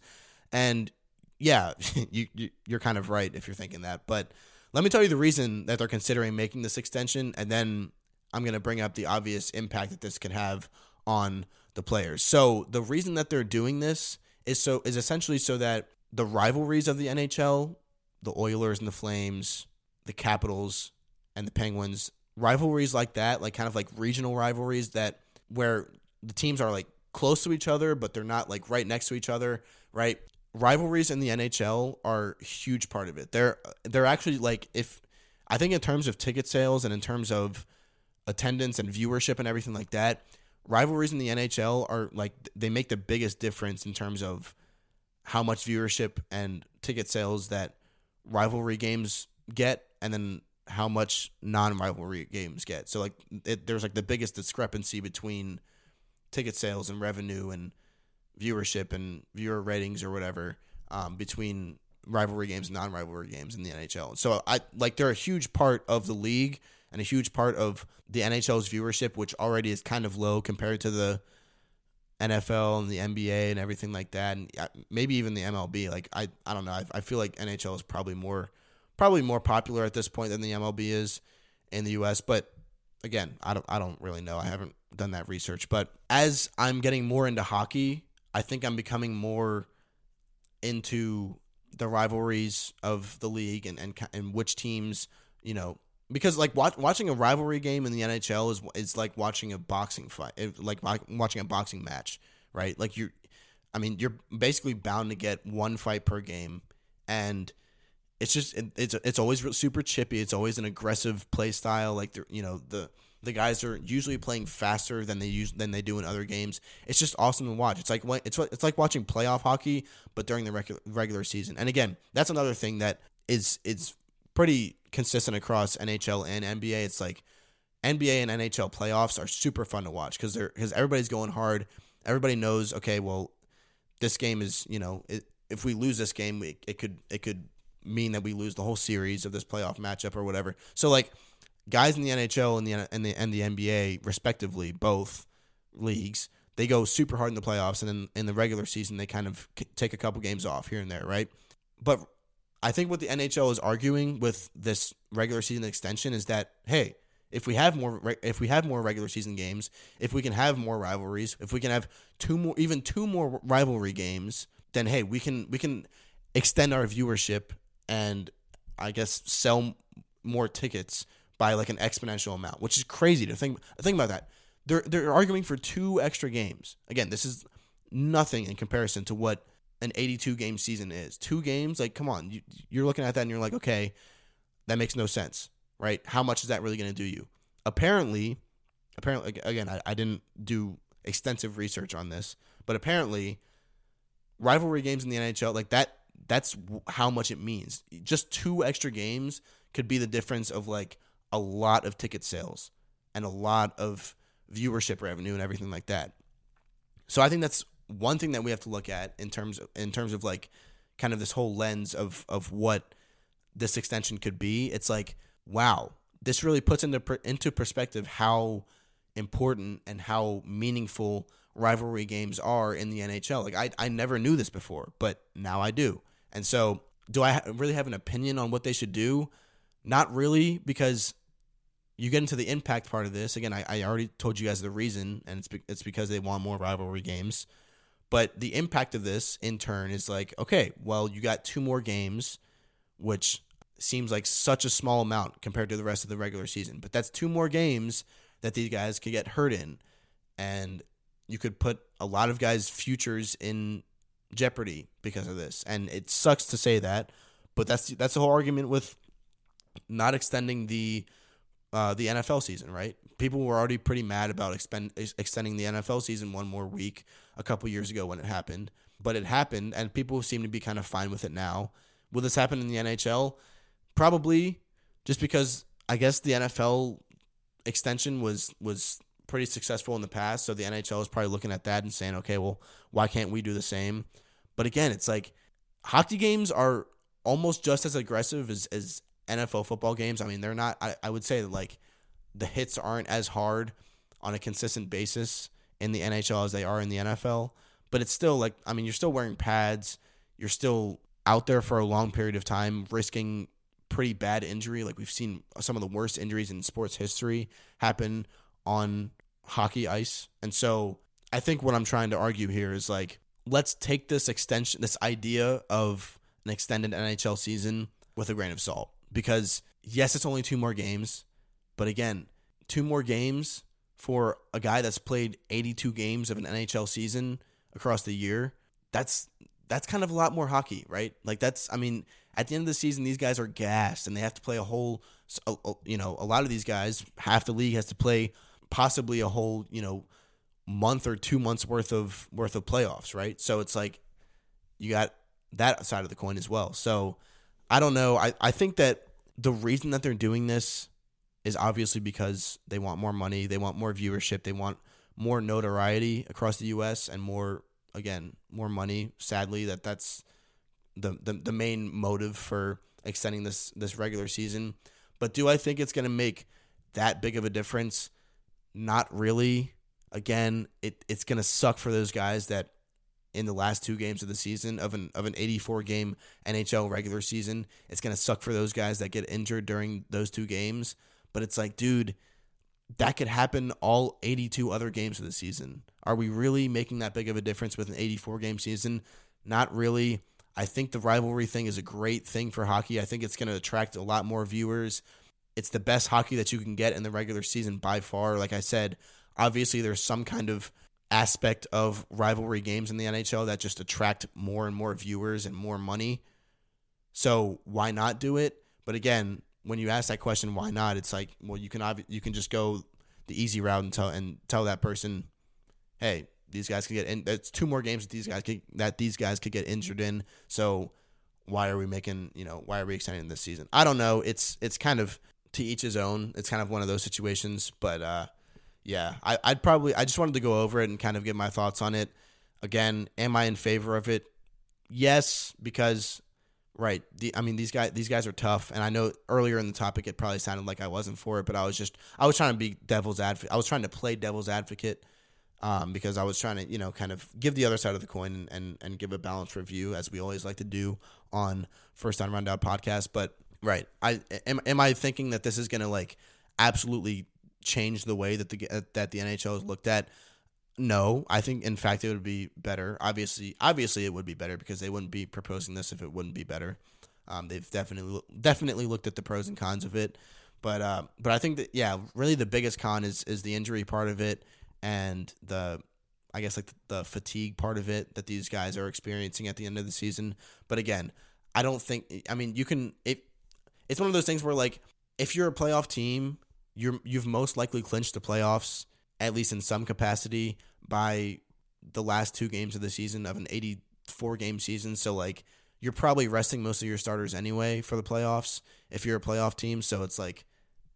And yeah, [LAUGHS] you, you you're kind of right if you're thinking that. But let me tell you the reason that they're considering making this extension, and then I'm going to bring up the obvious impact that this could have on the players. So the reason that they're doing this is so is essentially so that the rivalries of the NHL, the Oilers and the Flames, the Capitals, and the Penguins. Rivalries like that, like kind of like regional rivalries that where the teams are like close to each other, but they're not like right next to each other, right? Rivalries in the NHL are a huge part of it. They're they're actually like if I think in terms of ticket sales and in terms of attendance and viewership and everything like that, rivalries in the NHL are like they make the biggest difference in terms of how much viewership and ticket sales that rivalry games get and then how much non-rivalry games get. So like it, there's like the biggest discrepancy between ticket sales and revenue and viewership and viewer ratings or whatever um, between rivalry games and non-rivalry games in the NHL. So I like they're a huge part of the league and a huge part of the NHL's viewership, which already is kind of low compared to the NFL and the NBA and everything like that, and uh, maybe even the MLB. Like I, I don't know. I, I feel like NHL is probably more probably more popular at this point than the MLB is in the US, but again, I don't I don't really know. I haven't done that research, but as I'm getting more into hockey, I think I'm becoming more into the rivalries of the league and and, and which teams, you know, because like watch, watching a rivalry game in the NHL is is like watching a boxing fight, eh, like watching a boxing match, right? Like you're I mean, you're basically bound to get one fight per game and it's just it, it's it's always super chippy. It's always an aggressive play style. Like you know the the guys are usually playing faster than they use than they do in other games. It's just awesome to watch. It's like it's it's like watching playoff hockey, but during the regular regular season. And again, that's another thing that is it's pretty consistent across NHL and NBA. It's like NBA and NHL playoffs are super fun to watch because they're because everybody's going hard. Everybody knows okay, well, this game is you know it, if we lose this game, it, it could it could mean that we lose the whole series of this playoff matchup or whatever. So like guys in the NHL and the and the and the NBA respectively, both leagues, they go super hard in the playoffs and then in the regular season they kind of take a couple games off here and there, right? But I think what the NHL is arguing with this regular season extension is that hey, if we have more if we have more regular season games, if we can have more rivalries, if we can have two more even two more rivalry games, then hey, we can we can extend our viewership and I guess sell more tickets by like an exponential amount, which is crazy to think think about that. They're they're arguing for two extra games. Again, this is nothing in comparison to what an 82 game season is. Two games, like come on, you, you're looking at that and you're like, okay, that makes no sense, right? How much is that really going to do you? Apparently, apparently, again, I, I didn't do extensive research on this, but apparently, rivalry games in the NHL, like that, that's how much it means. Just two extra games could be the difference of like a lot of ticket sales and a lot of viewership revenue and everything like that. So I think that's one thing that we have to look at in terms of in terms of like kind of this whole lens of of what this extension could be. It's like, wow, this really puts into into perspective how important and how meaningful rivalry games are in the NHL. Like I I never knew this before, but now I do. And so, do I really have an opinion on what they should do? Not really, because you get into the impact part of this. Again, I, I already told you guys the reason, and it's be, it's because they want more rivalry games. But the impact of this, in turn, is like, okay, well, you got two more games, which seems like such a small amount compared to the rest of the regular season. But that's two more games that these guys could get hurt in, and you could put a lot of guys' futures in jeopardy because of this. And it sucks to say that, but that's that's the whole argument with not extending the uh, the NFL season, right? People were already pretty mad about expend, extending the NFL season one more week a couple years ago when it happened, but it happened, and people seem to be kind of fine with it now. Will this happen in the NHL? Probably, just because I guess the NFL extension was was pretty successful in the past, so the NHL is probably looking at that and saying, okay, well, why can't we do the same? But again, it's like hockey games are almost just as aggressive as, as NFL football games. I mean, they're not. I, I would say that like the hits aren't as hard on a consistent basis in the NHL as they are in the NFL. But it's still like I mean, you're still wearing pads. You're still out there for a long period of time, risking pretty bad injury. Like we've seen some of the worst injuries in sports history happen on hockey ice. And so I think what I'm trying to argue here is like let's take this extension, this idea of an extended NHL season with a grain of salt because yes, it's only two more games, but again, two more games for a guy that's played 82 games of an NHL season across the year. That's that's kind of a lot more hockey, right? Like that's I mean, at the end of the season these guys are gassed and they have to play a whole you know, a lot of these guys, half the league has to play possibly a whole, you know, month or 2 months worth of worth of playoffs, right? So it's like you got that side of the coin as well. So I don't know. I, I think that the reason that they're doing this is obviously because they want more money, they want more viewership, they want more notoriety across the US and more again, more money. Sadly, that that's the the, the main motive for extending this this regular season. But do I think it's going to make that big of a difference? Not really. Again, it, it's going to suck for those guys that in the last two games of the season of an of an 84 game NHL regular season. It's going to suck for those guys that get injured during those two games, but it's like, dude, that could happen all 82 other games of the season. Are we really making that big of a difference with an 84 game season? Not really. I think the rivalry thing is a great thing for hockey. I think it's going to attract a lot more viewers. It's the best hockey that you can get in the regular season by far. Like I said, obviously there's some kind of aspect of rivalry games in the NHL that just attract more and more viewers and more money. So why not do it? But again, when you ask that question, why not? It's like, well, you can you can just go the easy route and tell and tell that person, hey, these guys can get in. It's two more games that these guys could, that these guys could get injured in. So why are we making you know why are we extending this season? I don't know. It's it's kind of to each his own. It's kind of one of those situations, but uh, yeah, I, I'd probably I just wanted to go over it and kind of get my thoughts on it. Again, am I in favor of it? Yes, because right. The, I mean these guys these guys are tough, and I know earlier in the topic it probably sounded like I wasn't for it, but I was just I was trying to be devil's advocate. I was trying to play devil's advocate um, because I was trying to, you know, kind of give the other side of the coin and, and, and give a balanced review as we always like to do on First Down Rundown podcast. But right, I am, am I thinking that this is going to like absolutely change the way that the that the NHL is looked at? No, I think in fact it would be better. Obviously, obviously it would be better because they wouldn't be proposing this if it wouldn't be better. Um, they've definitely definitely looked at the pros and cons of it, but uh, but I think that yeah, really the biggest con is is the injury part of it and the I guess like the, the fatigue part of it that these guys are experiencing at the end of the season. But again, I don't think I mean you can it. It's one of those things where like if you're a playoff team, you're you've most likely clinched the playoffs at least in some capacity by the last two games of the season of an 84 game season. So like you're probably resting most of your starters anyway for the playoffs if you're a playoff team. So it's like,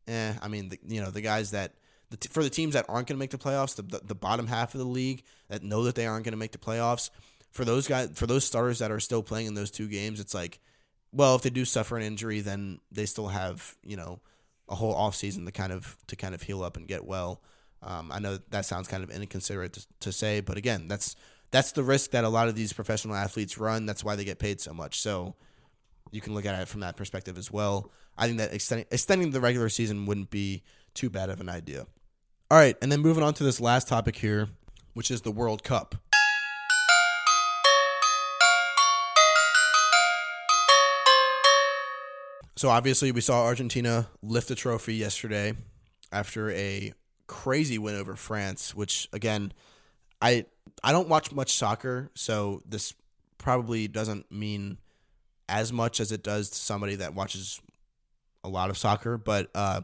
eh. I mean, the, you know, the guys that the t- for the teams that aren't going to make the playoffs, the, the the bottom half of the league that know that they aren't going to make the playoffs. For those guys, for those starters that are still playing in those two games, it's like, well, if they do suffer an injury, then they still have you know a whole off season to kind of to kind of heal up and get well. Um, I know that sounds kind of inconsiderate to, to say, but again, that's that's the risk that a lot of these professional athletes run. That's why they get paid so much. So you can look at it from that perspective as well. I think that extending extending the regular season wouldn't be too bad of an idea. All right, and then moving on to this last topic here, which is the World Cup. So obviously, we saw Argentina lift the trophy yesterday after a crazy win over France. Which again, I I don't watch much soccer, so this probably doesn't mean as much as it does to somebody that watches a lot of soccer. But uh,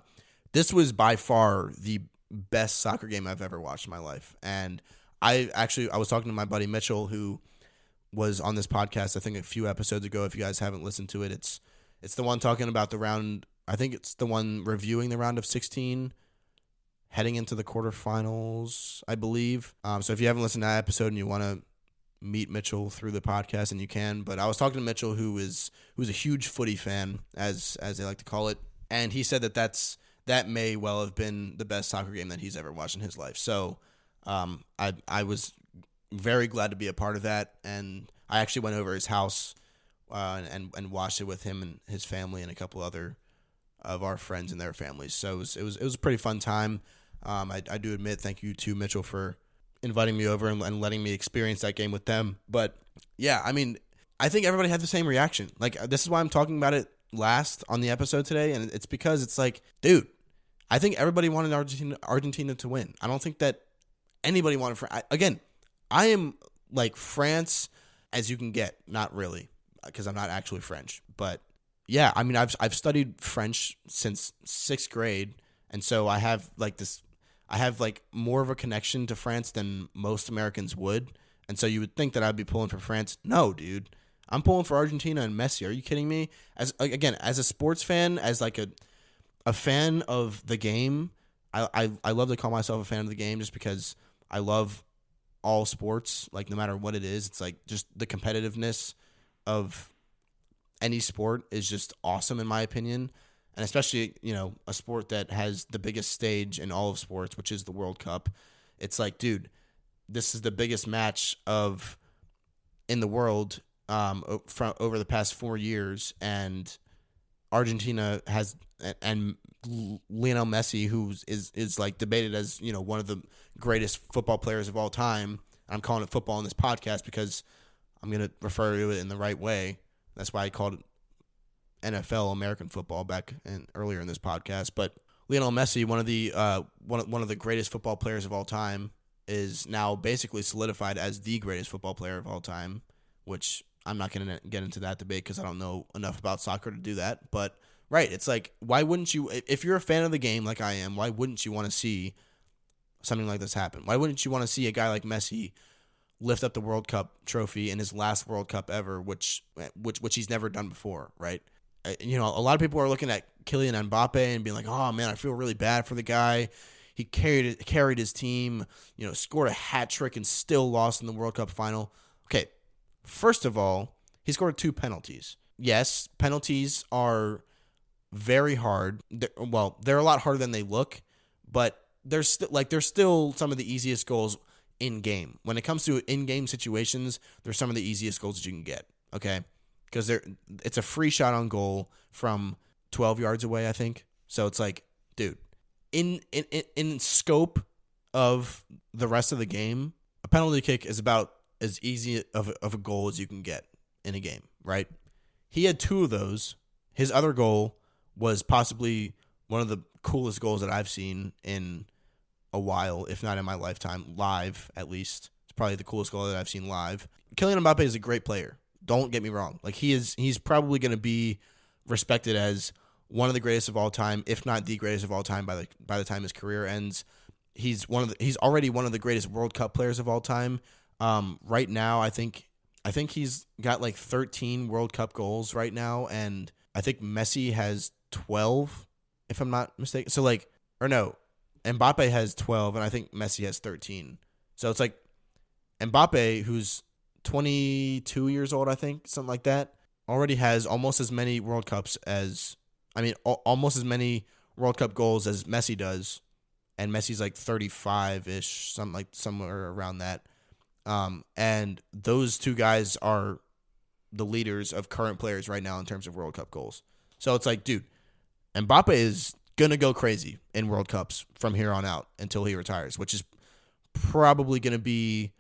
this was by far the best soccer game I've ever watched in my life, and I actually I was talking to my buddy Mitchell who was on this podcast I think a few episodes ago. If you guys haven't listened to it, it's it's the one talking about the round. I think it's the one reviewing the round of 16, heading into the quarterfinals, I believe. Um, so if you haven't listened to that episode and you want to meet Mitchell through the podcast, and you can. But I was talking to Mitchell, who is who's a huge footy fan, as as they like to call it, and he said that that's that may well have been the best soccer game that he's ever watched in his life. So um, I I was very glad to be a part of that, and I actually went over his house uh, and and watched it with him and his family and a couple other of our friends and their families. So it was it was, it was a pretty fun time. Um, I, I do admit, thank you to Mitchell for inviting me over and, and letting me experience that game with them. But yeah, I mean, I think everybody had the same reaction. Like this is why I'm talking about it last on the episode today, and it's because it's like, dude, I think everybody wanted Argentina Argentina to win. I don't think that anybody wanted for again. I am like France as you can get, not really, because I'm not actually French, but yeah, I mean I've I've studied French since sixth grade, and so I have like this. I have like more of a connection to France than most Americans would, and so you would think that I'd be pulling for France. No, dude. I'm pulling for Argentina and Messi. Are you kidding me? As again, as a sports fan, as like a a fan of the game. I, I I love to call myself a fan of the game just because I love all sports. Like no matter what it is, it's like just the competitiveness of any sport is just awesome in my opinion. And especially, you know, a sport that has the biggest stage in all of sports, which is the World Cup. It's like, dude, this is the biggest match of in the world um, from over the past four years, and Argentina has and Lionel Messi, who is is like debated as you know one of the greatest football players of all time. I'm calling it football in this podcast because I'm going to refer to it in the right way. That's why I called it NFL American football back in, earlier in this podcast. But Lionel Messi, one of the uh, one one of the greatest football players of all time, is now basically solidified as the greatest football player of all time, which I'm not going to get into that debate because I don't know enough about soccer to do that. But right, it's like why wouldn't you? If you're a fan of the game like I am, why wouldn't you want to see something like this happen? Why wouldn't you want to see a guy like Messi lift up the World Cup trophy in his last World Cup ever, which which which he's never done before, right? Uh, you know, a lot of people are looking at Kylian Mbappe and being like, "Oh man, I feel really bad for the guy." He carried carried his team, you know, scored a hat trick and still lost in the World Cup final. Okay, First of all, he scored two penalties. Yes, penalties are very hard. They're, well, they're a lot harder than they look, but there's still like they're still some of the easiest goals in game. When it comes to in game situations, they're some of the easiest goals that you can get. Okay, because they're it's a free shot on goal from 12 yards away, I think. So it's like, dude, in in in scope of the rest of the game, a penalty kick is about as easy of a, of a goal as you can get in a game, right? He had two of those. His other goal was possibly one of the coolest goals that I've seen in a while, if not in my lifetime, live at least. It's probably the coolest goal that I've seen live. Kylian Mbappe is a great player. Don't get me wrong. Like he is he's probably going to be respected as one of the greatest of all time, if not the greatest of all time by the by the time his career ends. He's one of the, he's already one of the greatest World Cup players of all time. Um, right now, I think I think he's got like 13 World Cup goals right now, and I think Messi has 12, if I'm not mistaken. So like, or no, Mbappe has 12, and I think Messi has 13. So it's like Mbappe, who's 22 years old, I think, something like that, already has almost as many World Cups as, I mean, almost as many World Cup goals as Messi does, and Messi's like 35 ish, something like somewhere around that. Um, and those two guys are the leaders of current players right now in terms of World Cup goals. So it's like, dude, Mbappe is gonna go crazy in World Cups from here on out until he retires, which is probably gonna be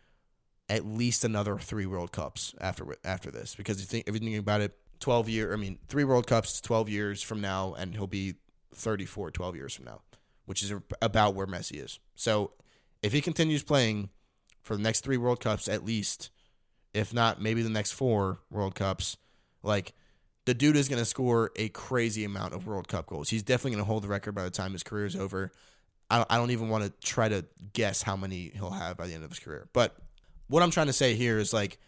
at least another three World Cups after after this. Because you think if you about it, twelve year I mean, three World Cups, twelve years from now, and he'll be 34, 12 years from now, which is about where Messi is. So if he continues playing for the next three World Cups at least, if not maybe the next four World Cups, like the dude is going to score a crazy amount of World Cup goals. He's definitely going to hold the record by the time his career is over. I don't even want to try to guess how many he'll have by the end of his career. But what I'm trying to say here is like,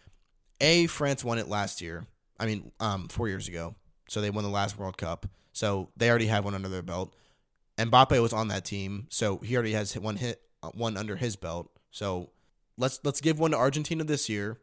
A, France won it last year. I mean, um, four years ago. So they won the last World Cup. So they already have one under their belt. Mbappe was on that team, so he already has one hit, uh, one under his belt. So let's let's give one to Argentina this year,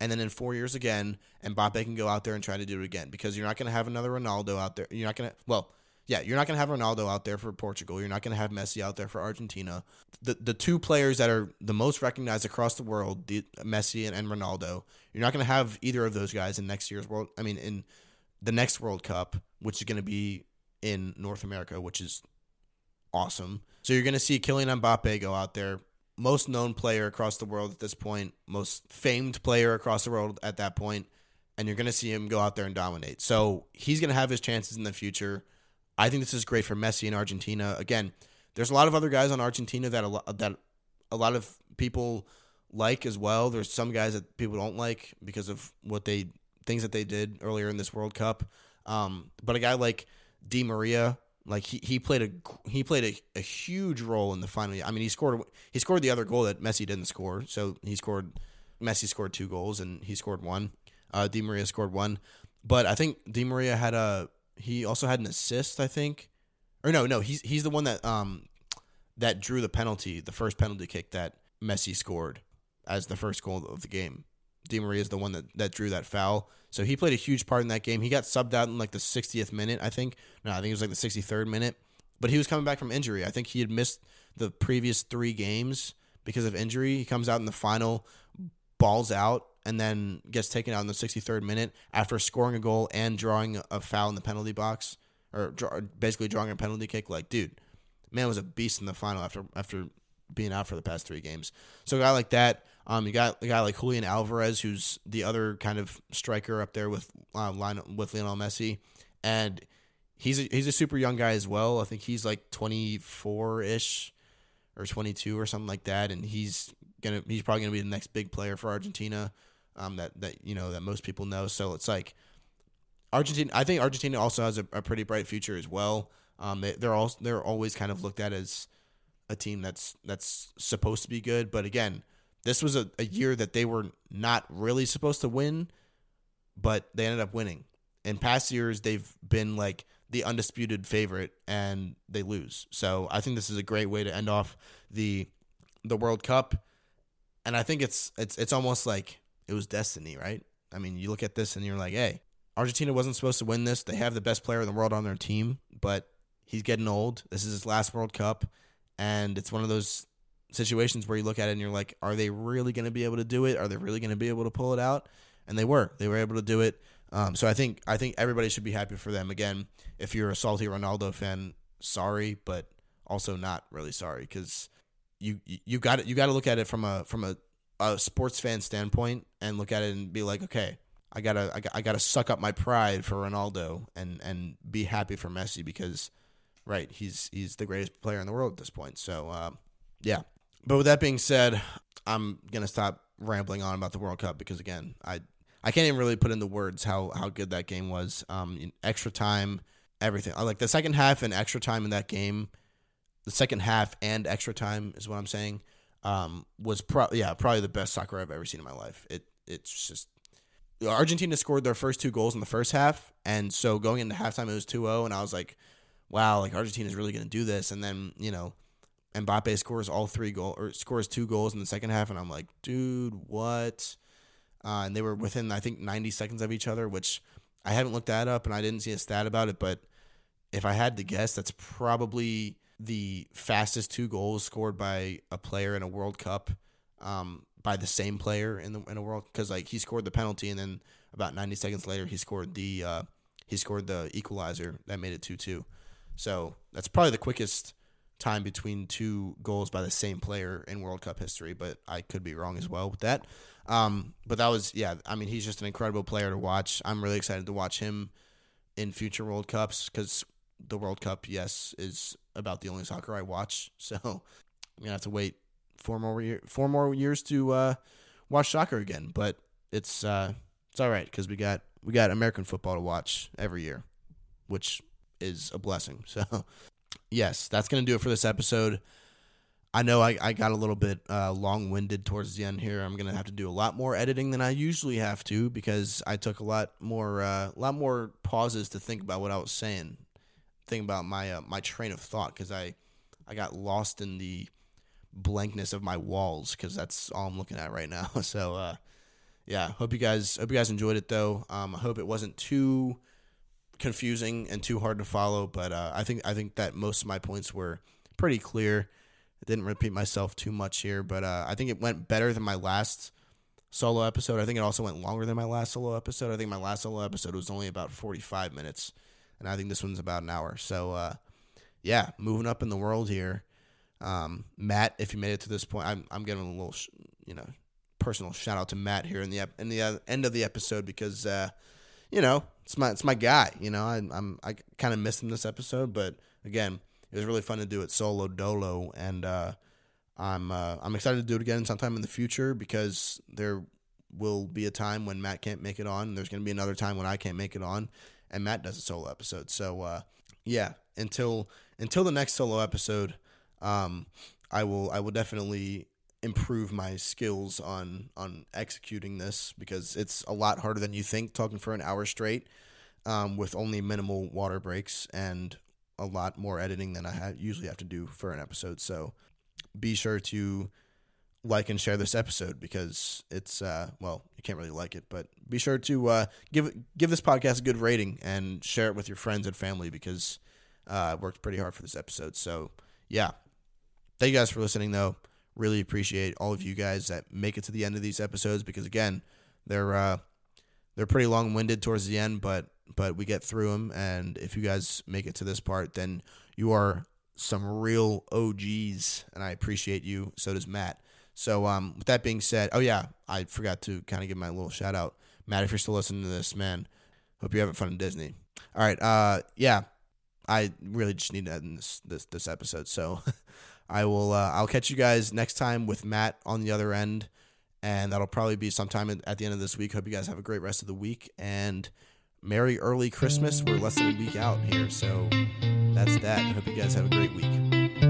and then in four years again, Mbappe can go out there and try to do it again because you're not going to have another Ronaldo out there. You're not going to well, yeah, you're not going to have Ronaldo out there for Portugal. You're not going to have Messi out there for Argentina. The the two players that are the most recognized across the world, the, Messi and, and Ronaldo, you're not going to have either of those guys in next year's world. I mean, in the next World Cup, which is going to be in North America, which is awesome. So you're going to see Kylian Mbappe go out there, most known player across the world at this point, most famed player across the world at that point, and you're going to see him go out there and dominate. So he's going to have his chances in the future. I think this is great for Messi in Argentina. Again, there's a lot of other guys on Argentina that a lot, that a lot of people like as well. There's some guys that people don't like because of what they things that they did earlier in this World Cup. Um, but a guy like Di Maria, like he, he played a he played a, a huge role in the final. I mean, he scored he scored the other goal that Messi didn't score. So he scored Messi scored two goals and he scored one. Uh, Di Maria scored one, but I think Di Maria had a he also had an assist. I think, or no, no, he's he's the one that um that drew the penalty, the first penalty kick that Messi scored as the first goal of the game. Di Maria is the one that, that drew that foul. So he played a huge part in that game. He got subbed out in like the 60th minute, I think. No, I think it was like the 63rd minute. But he was coming back from injury. I think he had missed the previous three games because of injury. He comes out in the final, balls out, and then gets taken out in the 63rd minute after scoring a goal and drawing a foul in the penalty box, or draw, basically drawing a penalty kick. Like, dude, man was a beast in the final after after being out for the past three games. So a guy like that, um, you got a guy like Julian Alvarez, who's the other kind of striker up there with uh, line with Lionel Messi, and he's a, he's a super young guy as well. I think he's like twenty four ish or twenty two or something like that, and he's gonna he's probably gonna be the next big player for Argentina. Um, that that you know that most people know. So it's like Argentina. I think Argentina also has a, a pretty bright future as well. Um, they, they're all they're always kind of looked at as a team that's that's supposed to be good. But again, this was a, a year that they were not really supposed to win, but they ended up winning. In past years, they've been like the undisputed favorite and they lose. So I think this is a great way to end off the the World Cup. And I think it's it's it's almost like it was destiny, right? I mean, you look at this and you're like, hey, Argentina wasn't supposed to win this. They have the best player in the world on their team, but he's getting old. This is his last World Cup and it's one of those situations where you look at it and you're like, are they really going to be able to do it? Are they really going to be able to pull it out? And they were. They were able to do it. Um, so I think I think everybody should be happy for them. Again, if you're a salty Ronaldo fan, sorry, but also not really sorry because you you got it. you got to look at it from a from a, a sports fan standpoint and look at it and be like, okay, I gotta I, gotta, I gotta suck up my pride for Ronaldo and and be happy for Messi because right he's he's the greatest player in the world at this point. So uh, yeah, but with that being said, I'm gonna stop rambling on about the World Cup because again, I I can't even really put into words how how good that game was. Um, extra time, everything. I like the second half and extra time in that game. The second half and extra time is what I'm saying. Um, was pro yeah probably the best soccer I've ever seen in my life. It it's just Argentina scored their first two goals in the first half, and so going into halftime it was 2-0, and I was like, wow, like Argentina is really going to do this, and then you know Mbappe scores all three goal or scores two goals in the second half, and I'm like, dude, what? Uh, and they were within I think 90 seconds of each other, which I haven't looked that up and I didn't see a stat about it, but if I had to guess, that's probably the fastest two goals scored by a player in a World Cup um, by the same player in the in a world because like he scored the penalty and then about 90 seconds later he scored the uh, he scored the equalizer that made it 2-2. So that's probably the quickest time between two goals by the same player in World Cup history, but I could be wrong as well with that. Um, but that was, yeah, I mean, he's just an incredible player to watch. I'm really excited to watch him in future World Cups because the World Cup, yes, is about the only soccer I watch. [LAUGHS] So I'm gonna have to wait four more year, four more years to uh, watch soccer again. But it's uh, it's all right because we got we got American football to watch every year, which is a blessing. [LAUGHS] So yes, that's to do it for this episode. I know I, I got a little bit uh, long winded towards the end here. I'm gonna have to do a lot more editing than I usually have to because I took a lot more uh, a lot more pauses to think about what I was saying, think about my uh, my train of thought because I I got lost in the blankness of my walls because that's all I'm looking at right [LAUGHS] now. So uh, yeah, hope you guys hope you guys enjoyed it though. Um, I hope it wasn't too confusing and too hard to follow, but uh, I think I think that most of my points were pretty clear. I didn't repeat myself too much here, but uh, I think it went better than my last solo episode. I think it also went longer than my last solo episode. I think my last solo episode was only about 45 minutes, and I think this one's about an hour. So, uh, yeah, moving up in the world here. Um, Matt, if you made it to this point, I'm, I'm giving a little, you know, personal shout out to Matt here in the in the uh, end of the episode because, uh, you know, it's my it's my guy. You know, I, I'm I kind of missed him this episode, but again, it was really fun to do it solo dolo, and uh, I'm uh, I'm excited to do it again sometime in the future because there will be a time when Matt can't make it on. There's going to be another time when I can't make it on, and Matt does a solo episode. So uh, yeah, until until the next solo episode, um, I will I will definitely improve my skills on on executing this because it's a lot harder than you think talking for an hour straight um, with only minimal water breaks and a lot more editing than I usually have to do for an episode. So be sure to like and share this episode because it's uh, well you can't really like it but be sure to uh, give give this podcast a good rating and share it with your friends and family because uh, I worked pretty hard for this episode so yeah thank you guys for listening though Really appreciate all of you guys that make it to the end of these episodes because again, they're uh, they're pretty long winded towards the end, but but we get through them. And if you guys make it to this part, then you are some real OGs, and I appreciate you. So does Matt. So um, with that being said, oh yeah, I forgot to kind of give my little shout out, Matt. If you're still listening to this, man, hope you're having fun in Disney. All right, uh, yeah, I really just need to end this this this episode. So [LAUGHS] I will. Uh, I'll catch you guys next time with Matt on the other end, and that'll probably be sometime at the end of this week. Hope you guys have a great rest of the week and Merry early Christmas. We're less than a week out here, so that's that. Hope you guys have a great week.